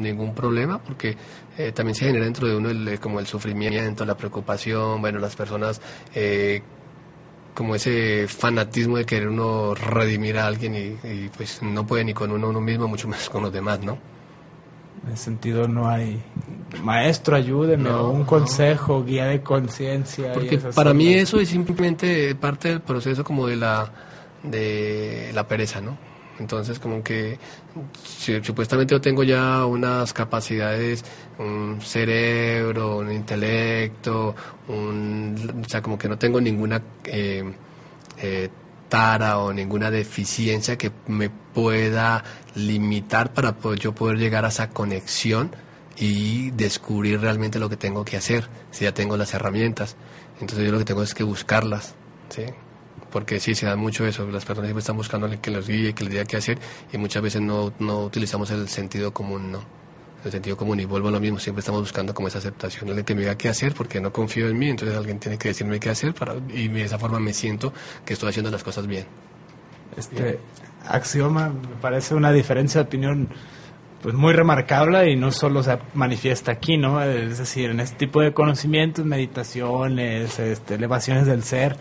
ningún problema porque eh, también se genera dentro de uno el, como el sufrimiento, la preocupación, bueno, las personas eh, como ese fanatismo de querer uno redimir a alguien y, pues no puede ni con uno, uno mismo, mucho menos con los demás, ¿no? En ese sentido no hay maestro, ayúdeme, o un consejo, guía de conciencia. Porque para mí eso es simplemente parte del proceso como de la, de la pereza, ¿no? Entonces, como que supuestamente yo tengo ya unas capacidades, un cerebro, un intelecto, un, o sea, como que no tengo ninguna eh, eh, tara o ninguna deficiencia que me pueda limitar para yo poder llegar a esa conexión y descubrir realmente lo que tengo que hacer, si ya tengo las herramientas. Entonces yo lo que tengo es que buscarlas, ¿sí? Porque sí, se da mucho eso, las personas siempre están buscando que los guíe, que les diga qué hacer y muchas veces no, no utilizamos el sentido común, ¿no? El sentido común y vuelvo a lo mismo, siempre estamos buscando como esa aceptación, alguien que me diga qué hacer porque no confío en mí, entonces alguien tiene que decirme qué hacer para, y de esa forma me siento que estoy haciendo las cosas bien. Este axioma me parece una diferencia de opinión pues muy remarcable y no solo se manifiesta aquí, ¿no? Es decir, en este tipo de conocimientos, meditaciones, este, elevaciones del ser,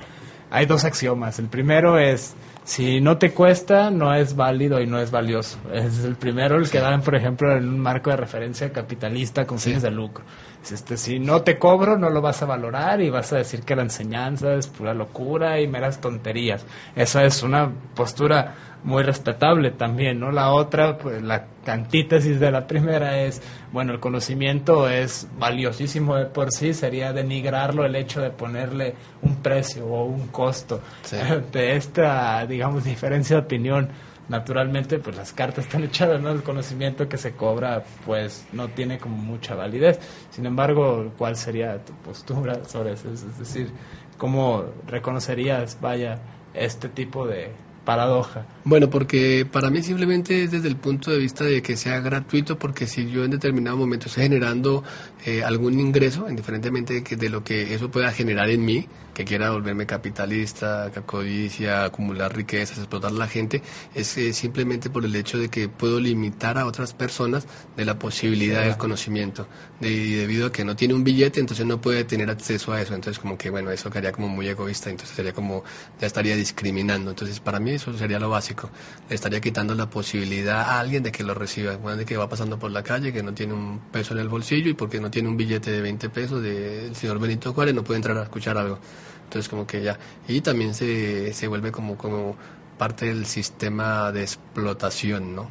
hay dos axiomas. El primero es, si no te cuesta, no es válido y no es valioso. Es el primero, el que dan, por ejemplo, en un marco de referencia capitalista con fines de lucro. Este, si no te cobro, no lo vas a valorar y vas a decir que la enseñanza es pura locura y meras tonterías. Esa es una postura muy respetable también, ¿no? La otra, pues la antítesis de la primera es, bueno, el conocimiento es valiosísimo de por sí, sería denigrarlo el hecho de ponerle un precio o un costo. De esta, digamos, diferencia de opinión, naturalmente, pues las cartas están echadas, ¿no? El conocimiento que se cobra, pues no tiene como mucha validez. Sin embargo, ¿cuál sería tu postura sobre eso? Es decir, ¿cómo reconocerías, vaya, este tipo de paradoja. Bueno, porque para mí simplemente es desde el punto de vista de que sea gratuito, porque si yo en determinado momento estoy generando eh, algún ingreso, indiferentemente de, que, de lo que eso pueda generar en mí, que quiera volverme capitalista, codicia, acumular riquezas, explotar a la gente, es eh, simplemente por el hecho de que puedo limitar a otras personas de la posibilidad del conocimiento. y debido a que no tiene un billete, entonces no puede tener acceso a eso. Entonces como que, bueno, eso quedaría como muy egoísta, entonces sería como, ya estaría discriminando. Entonces para mí eso sería lo básico. Le estaría quitando la posibilidad a alguien de que lo reciba. Bueno, de que va pasando por la calle, que no tiene un peso en el bolsillo y porque no tiene un billete de 20 pesos del señor Benito Juárez no puede entrar a escuchar algo. Entonces como que ya. Y también se, se vuelve como, como parte del sistema de explotación, ¿no?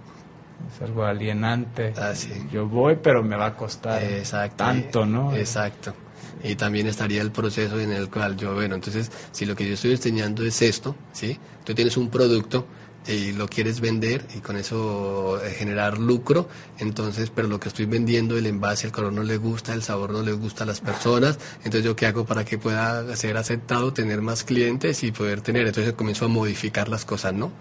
Es algo alienante. Ah, sí. Yo voy, pero me va a costar Exacto. tanto, ¿no? Exacto. Y también estaría el proceso en el cual yo, bueno, entonces, si lo que yo estoy enseñando es esto, ¿sí? Tú tienes un producto y lo quieres vender y con eso eh, generar lucro, entonces, pero lo que estoy vendiendo, el envase, el color no le gusta, el sabor no le gusta a las personas, entonces yo qué hago para que pueda ser aceptado, tener más clientes y poder tener, entonces comienzo a modificar las cosas, ¿no?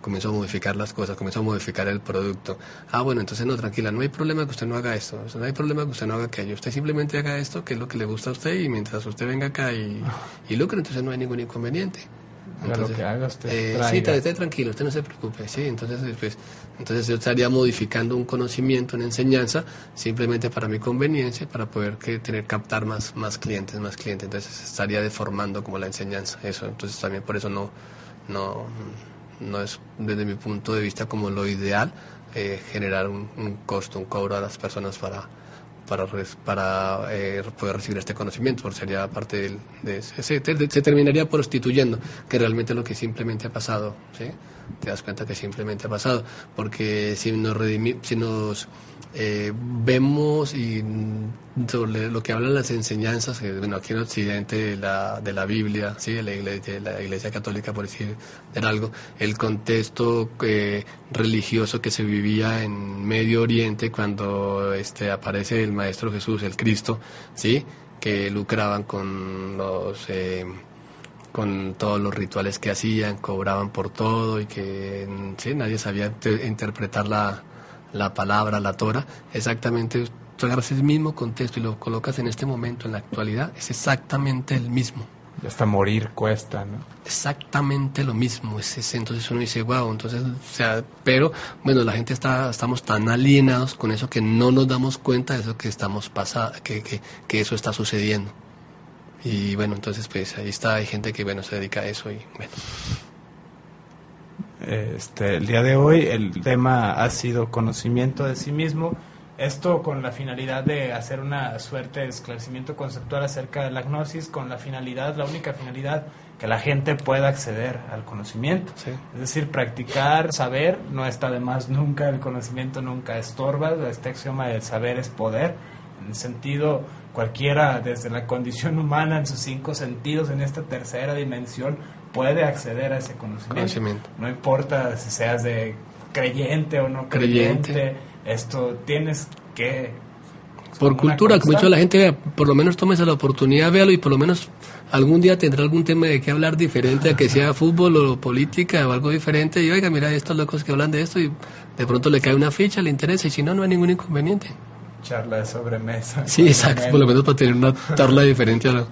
Comienzo a modificar las cosas, comienzo a modificar el producto. Ah, bueno, entonces no, tranquila, no hay problema que usted no haga esto, no hay problema que usted no haga aquello, usted simplemente haga esto, que es lo que le gusta a usted y mientras usted venga acá y, y lucre, entonces no hay ningún inconveniente. Haga lo que haga usted, eh, sí, esté, esté tranquilo, usted no se preocupe, sí, entonces pues, entonces yo estaría modificando un conocimiento, una enseñanza, simplemente para mi conveniencia, para poder que, tener captar más, más clientes, más clientes, entonces estaría deformando como la enseñanza, eso, entonces también por eso no, no, no es desde mi punto de vista como lo ideal eh, generar un, un costo, un cobro a las personas para para, para eh, poder recibir este conocimiento, porque sería parte del, de, se- se terminaría prostituyendo, que realmente es lo que simplemente ha pasado, ¿sí? Te das cuenta que simplemente ha pasado, porque si nos, redimi- si nos eh, vemos y sobre lo que hablan las enseñanzas, bueno, aquí en Occidente de la, de la Biblia, ¿sí? de, la iglesia, la Iglesia Católica, por decir de algo, el contexto eh, religioso que se vivía en Medio Oriente cuando este, aparece el Maestro Jesús, el Cristo, ¿sí? que lucraban con los... eh, con todos los rituales que hacían, cobraban por todo y que sí, nadie sabía te- interpretar la, la palabra, la Torah. Exactamente, tú agarras el mismo contexto y lo colocas en este momento, en la actualidad, es exactamente el mismo. Y hasta morir cuesta, ¿no? Exactamente lo mismo, es, es- entonces uno dice, wow, entonces, o sea, pero bueno, la gente está, estamos tan alienados con eso que no nos damos cuenta de eso que estamos pasando, que, que, que eso está sucediendo. Y bueno, entonces pues ahí está, hay gente que bueno se dedica a eso y bueno. Este, el día de hoy el tema ha sido conocimiento de sí mismo. Esto con la finalidad de hacer una suerte de esclarecimiento conceptual acerca de la gnosis, con la finalidad, la única finalidad, que la gente pueda acceder al conocimiento. Sí. Es decir, practicar, saber, no está de más nunca, el conocimiento nunca estorba, este axioma del saber es poder, en el sentido cualquiera desde la condición humana, en sus cinco sentidos, en esta tercera dimensión, puede acceder a ese conocimiento. Conocimiento. No importa si seas de creyente o no creyente, Creyente. esto tienes que... Por cultura, que mucho constante. la gente vea, por lo menos tómese la oportunidad, véalo y por lo menos algún día tendrá algún tema de qué hablar diferente a que sea fútbol o política o algo diferente y oiga, mira estos locos que hablan de esto y de pronto le cae una ficha, le interesa y si no, no hay ningún inconveniente. Charla de sobremesa. Sí, exacto, por lo menos para tener una charla diferente a la...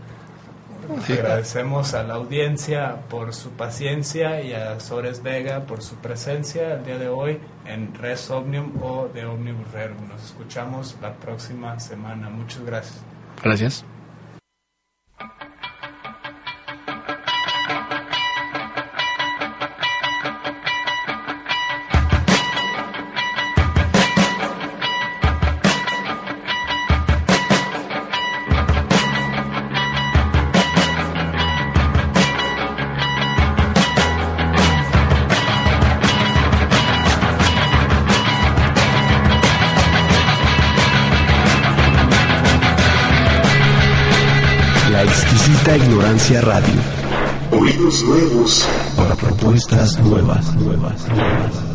Sí. Agradecemos a la audiencia por su paciencia y a Sores Vega por su presencia el día de hoy en Res Omnium o de Omnibus Rerum. Nos escuchamos la próxima semana. Muchas gracias. Gracias. Ignorancia radio. Oídos nuevos Para propuestas nuevas, nuevas, nuevas.